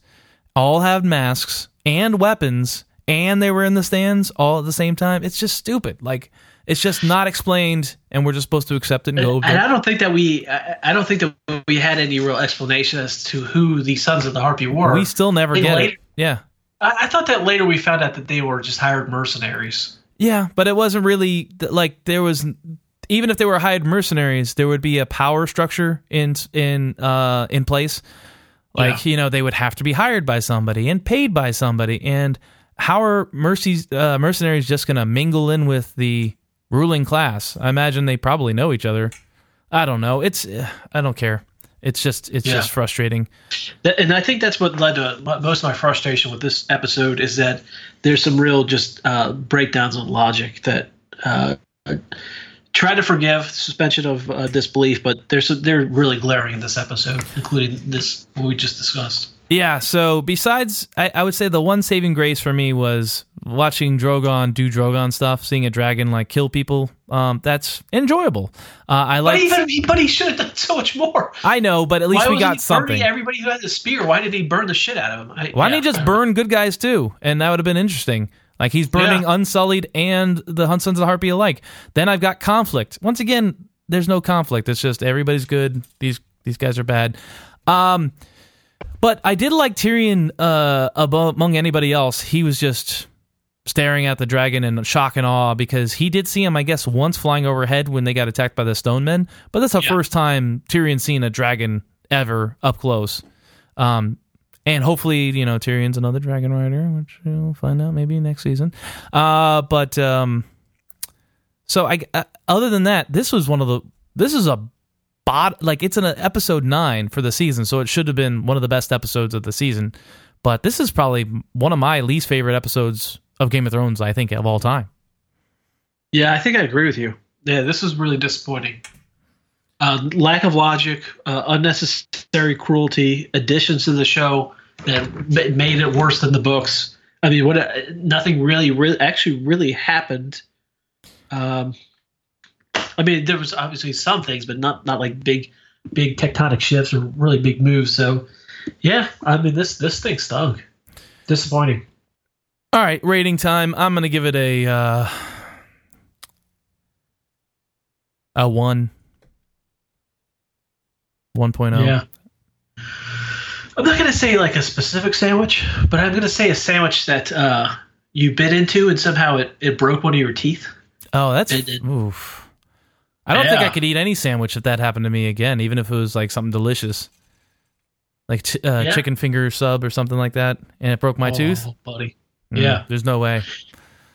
Speaker 1: all have masks and weapons and they were in the stands all at the same time. It's just stupid. Like it's just not explained and we're just supposed to accept it and go.
Speaker 2: And I don't think that we, I I don't think that we had any real explanation as to who the Sons of the Harpy were.
Speaker 1: we still never
Speaker 2: Hey,
Speaker 1: get
Speaker 2: later-
Speaker 1: it. Yeah.
Speaker 2: I, I thought that later we found out that they were just hired mercenaries.
Speaker 1: Yeah, but it wasn't really like there was even if they were hired mercenaries, there would be a power structure in in uh in place. Like, you know, they would have to be hired by somebody and paid by somebody and how are mercies uh, mercenaries just going to mingle in with the ruling class? I imagine they probably know each other. I don't know. It's I don't care. It's just it's
Speaker 2: Yeah.
Speaker 1: just frustrating.
Speaker 2: And I think that's what led to most of my frustration with this episode is that there's some real just uh, breakdowns on logic that uh, try to forgive suspension of uh, disbelief, but there's they're really glaring in this episode, including this what we just discussed.
Speaker 1: Yeah, so besides, I, I would say the one saving grace for me was watching Drogon do Drogon stuff, seeing a dragon like kill people. Um, that's enjoyable. Uh, I
Speaker 2: But
Speaker 1: like.
Speaker 2: even but he should have done so much more.
Speaker 1: I know, but at least
Speaker 2: Why
Speaker 1: we got
Speaker 2: he
Speaker 1: something.
Speaker 2: everybody who had the spear? Why did he burn the shit out of him? I,
Speaker 1: Why
Speaker 2: yeah,
Speaker 1: didn't he just burn good guys too? And that would have been interesting. Like he's burning
Speaker 2: Yeah.
Speaker 1: Unsullied and the Hunt Sons of the Harpy alike. Then I've got conflict. Once again, there's no conflict. It's just everybody's good. These these guys are bad. Um, but I did like Tyrion uh, abo- among anybody else. He was just staring at the dragon in shock and awe because he did see him, I guess, once flying overhead when they got attacked by the Stone Men. But that's the
Speaker 2: Yeah.
Speaker 1: first time Tyrion seen a dragon ever up close. Um, and hopefully, you know, Tyrion's another dragon rider, which we'll find out maybe next season. Uh, but um, so I, uh, other than that, this was one of the. This is a bot like it's an episode nine for the season, so it should have been one of the best episodes of the season. But this is probably one of my least favorite episodes of Game of Thrones. I think of all time.
Speaker 2: Yeah, I think I agree with you. Yeah, this was really disappointing. Uh, lack of logic, uh, unnecessary cruelty, additions to the show that ma- made it worse than the books. I mean, what? uh, Nothing really, really, actually, really happened. Um, I mean, there was obviously some things, but not not like big, big tectonic shifts or really big moves. So, yeah, I mean, this this thing stunk. Disappointing.
Speaker 1: All right, rating time. I'm gonna give it a uh, a one. 1.0.
Speaker 2: Yeah. I'm not gonna say like a specific sandwich, but I'm gonna say a sandwich that uh, you bit into and somehow it, it broke one of your teeth.
Speaker 1: Oh, that's
Speaker 2: It did.
Speaker 1: oof. I don't think I could eat any sandwich if that happened to me again, even if it was like something delicious, like ch- uh,
Speaker 2: Yeah.
Speaker 1: chicken finger sub or something like that, and it broke my
Speaker 2: Oh,
Speaker 1: tooth.
Speaker 2: buddy.
Speaker 1: Mm,
Speaker 2: Yeah.
Speaker 1: there's no way.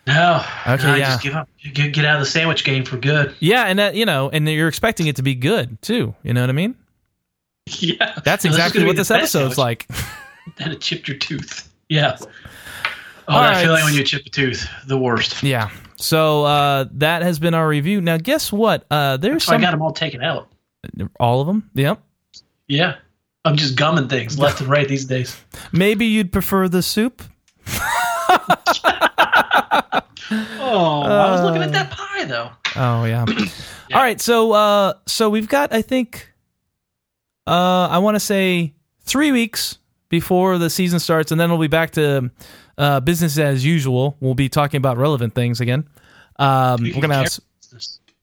Speaker 2: No.
Speaker 1: Okay,
Speaker 2: no,
Speaker 1: yeah.
Speaker 2: Just give up. Get, get out of the sandwich game for good.
Speaker 1: Yeah, and that you know, and you're expecting it to be good too. You know what I mean?
Speaker 2: yeah.
Speaker 1: That's
Speaker 2: No,
Speaker 1: exactly
Speaker 2: gonna
Speaker 1: what this episode's
Speaker 2: sandwich.
Speaker 1: like.
Speaker 2: Then it chipped your tooth. Yeah. Oh,
Speaker 1: All
Speaker 2: that
Speaker 1: right.
Speaker 2: feeling when you chip a tooth, the worst.
Speaker 1: yeah. So uh, that has been our review. Now, guess what? Uh, there's
Speaker 2: So I got them all taken out.
Speaker 1: all of them. Yep.
Speaker 2: Yeah. I'm just gumming things left and right these days.
Speaker 1: Maybe you'd prefer the soup.
Speaker 2: Oh, I was looking at that pie though.
Speaker 1: Oh yeah. All right, so uh so we've got I think uh I want to say 3 weeks before the season starts and then we'll be back to uh business as usual. We'll be talking about relevant things again. Um we're to have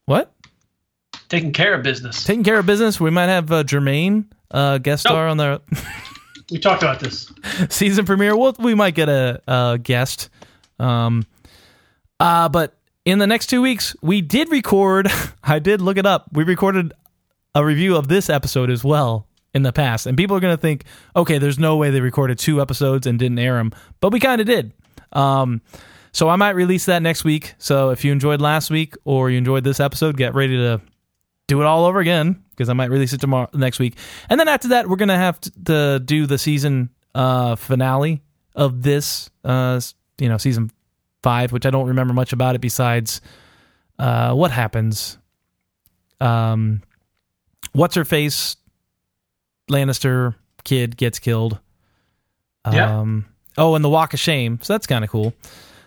Speaker 1: what?
Speaker 2: taking care of business.
Speaker 1: Taking care of business. We might have uh, Jermaine uh guest
Speaker 2: Nope.
Speaker 1: star on the
Speaker 2: We talked about this.
Speaker 1: season premiere. We'll, we might get a, a guest. Um, uh, but in the next two weeks, we did record. I did look it up. We recorded a review of this episode as well in the past, and people are going to think, okay, there's no way they recorded two episodes and didn't air them, but we kind of did. Um, so I might release that next week. So if you enjoyed last week or you enjoyed this episode, get ready to do it all over again because I might release it tomorrow next week. And then after that, we're have to, to do the season uh, finale of this, uh, you know, season five, which I don't remember much about it besides uh, what happens. Um, what's her face? Lannister kid gets killed.
Speaker 2: Yeah.
Speaker 1: Um, oh, and the Walk of Shame. So that's kind of cool.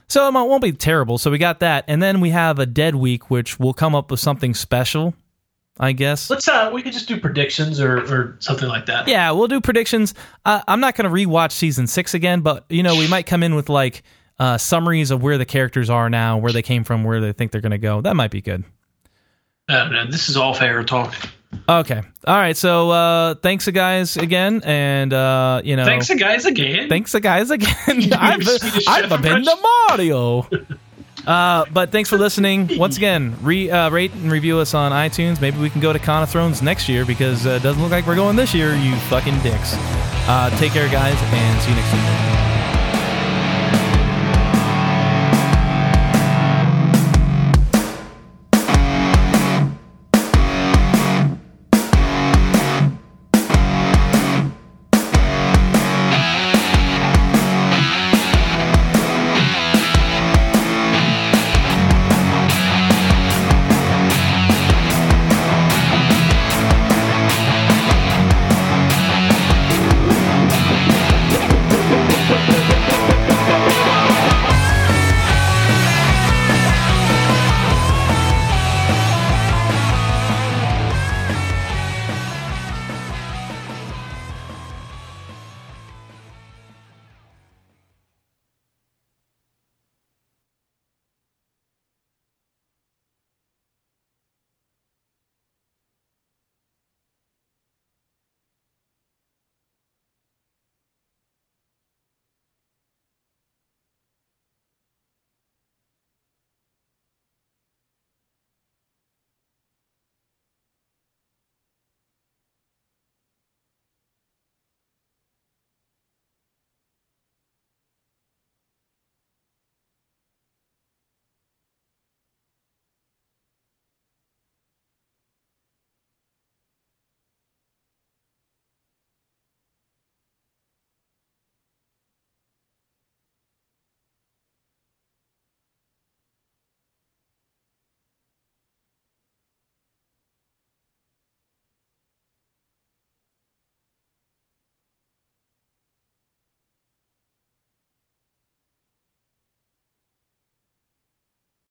Speaker 1: So it won't be terrible. So we got that, and then we have a dead week, which will come up with something special. I guess.
Speaker 2: Let's uh, we could just do predictions or, or something like that.
Speaker 1: Yeah, we'll do predictions. Uh, I'm not going to rewatch season six again, but you know we might come in with like uh, summaries of where the characters are now, where they came from, where they think they're going to go. That might be good.
Speaker 2: Uh, no, this is all fair talk.
Speaker 1: Okay. All right. So uh, thanks, guys, again, and uh, you know,
Speaker 2: Thanks, guys, again.
Speaker 1: thanks, guys, again. I've, I've been the Mario. Uh, but thanks for listening. Once again, re, uh, rate and review us on iTunes. Maybe we can go to Con of Thrones next year because uh, it doesn't look like we're going this year, you fucking dicks. Uh, take care, guys, and see you next week.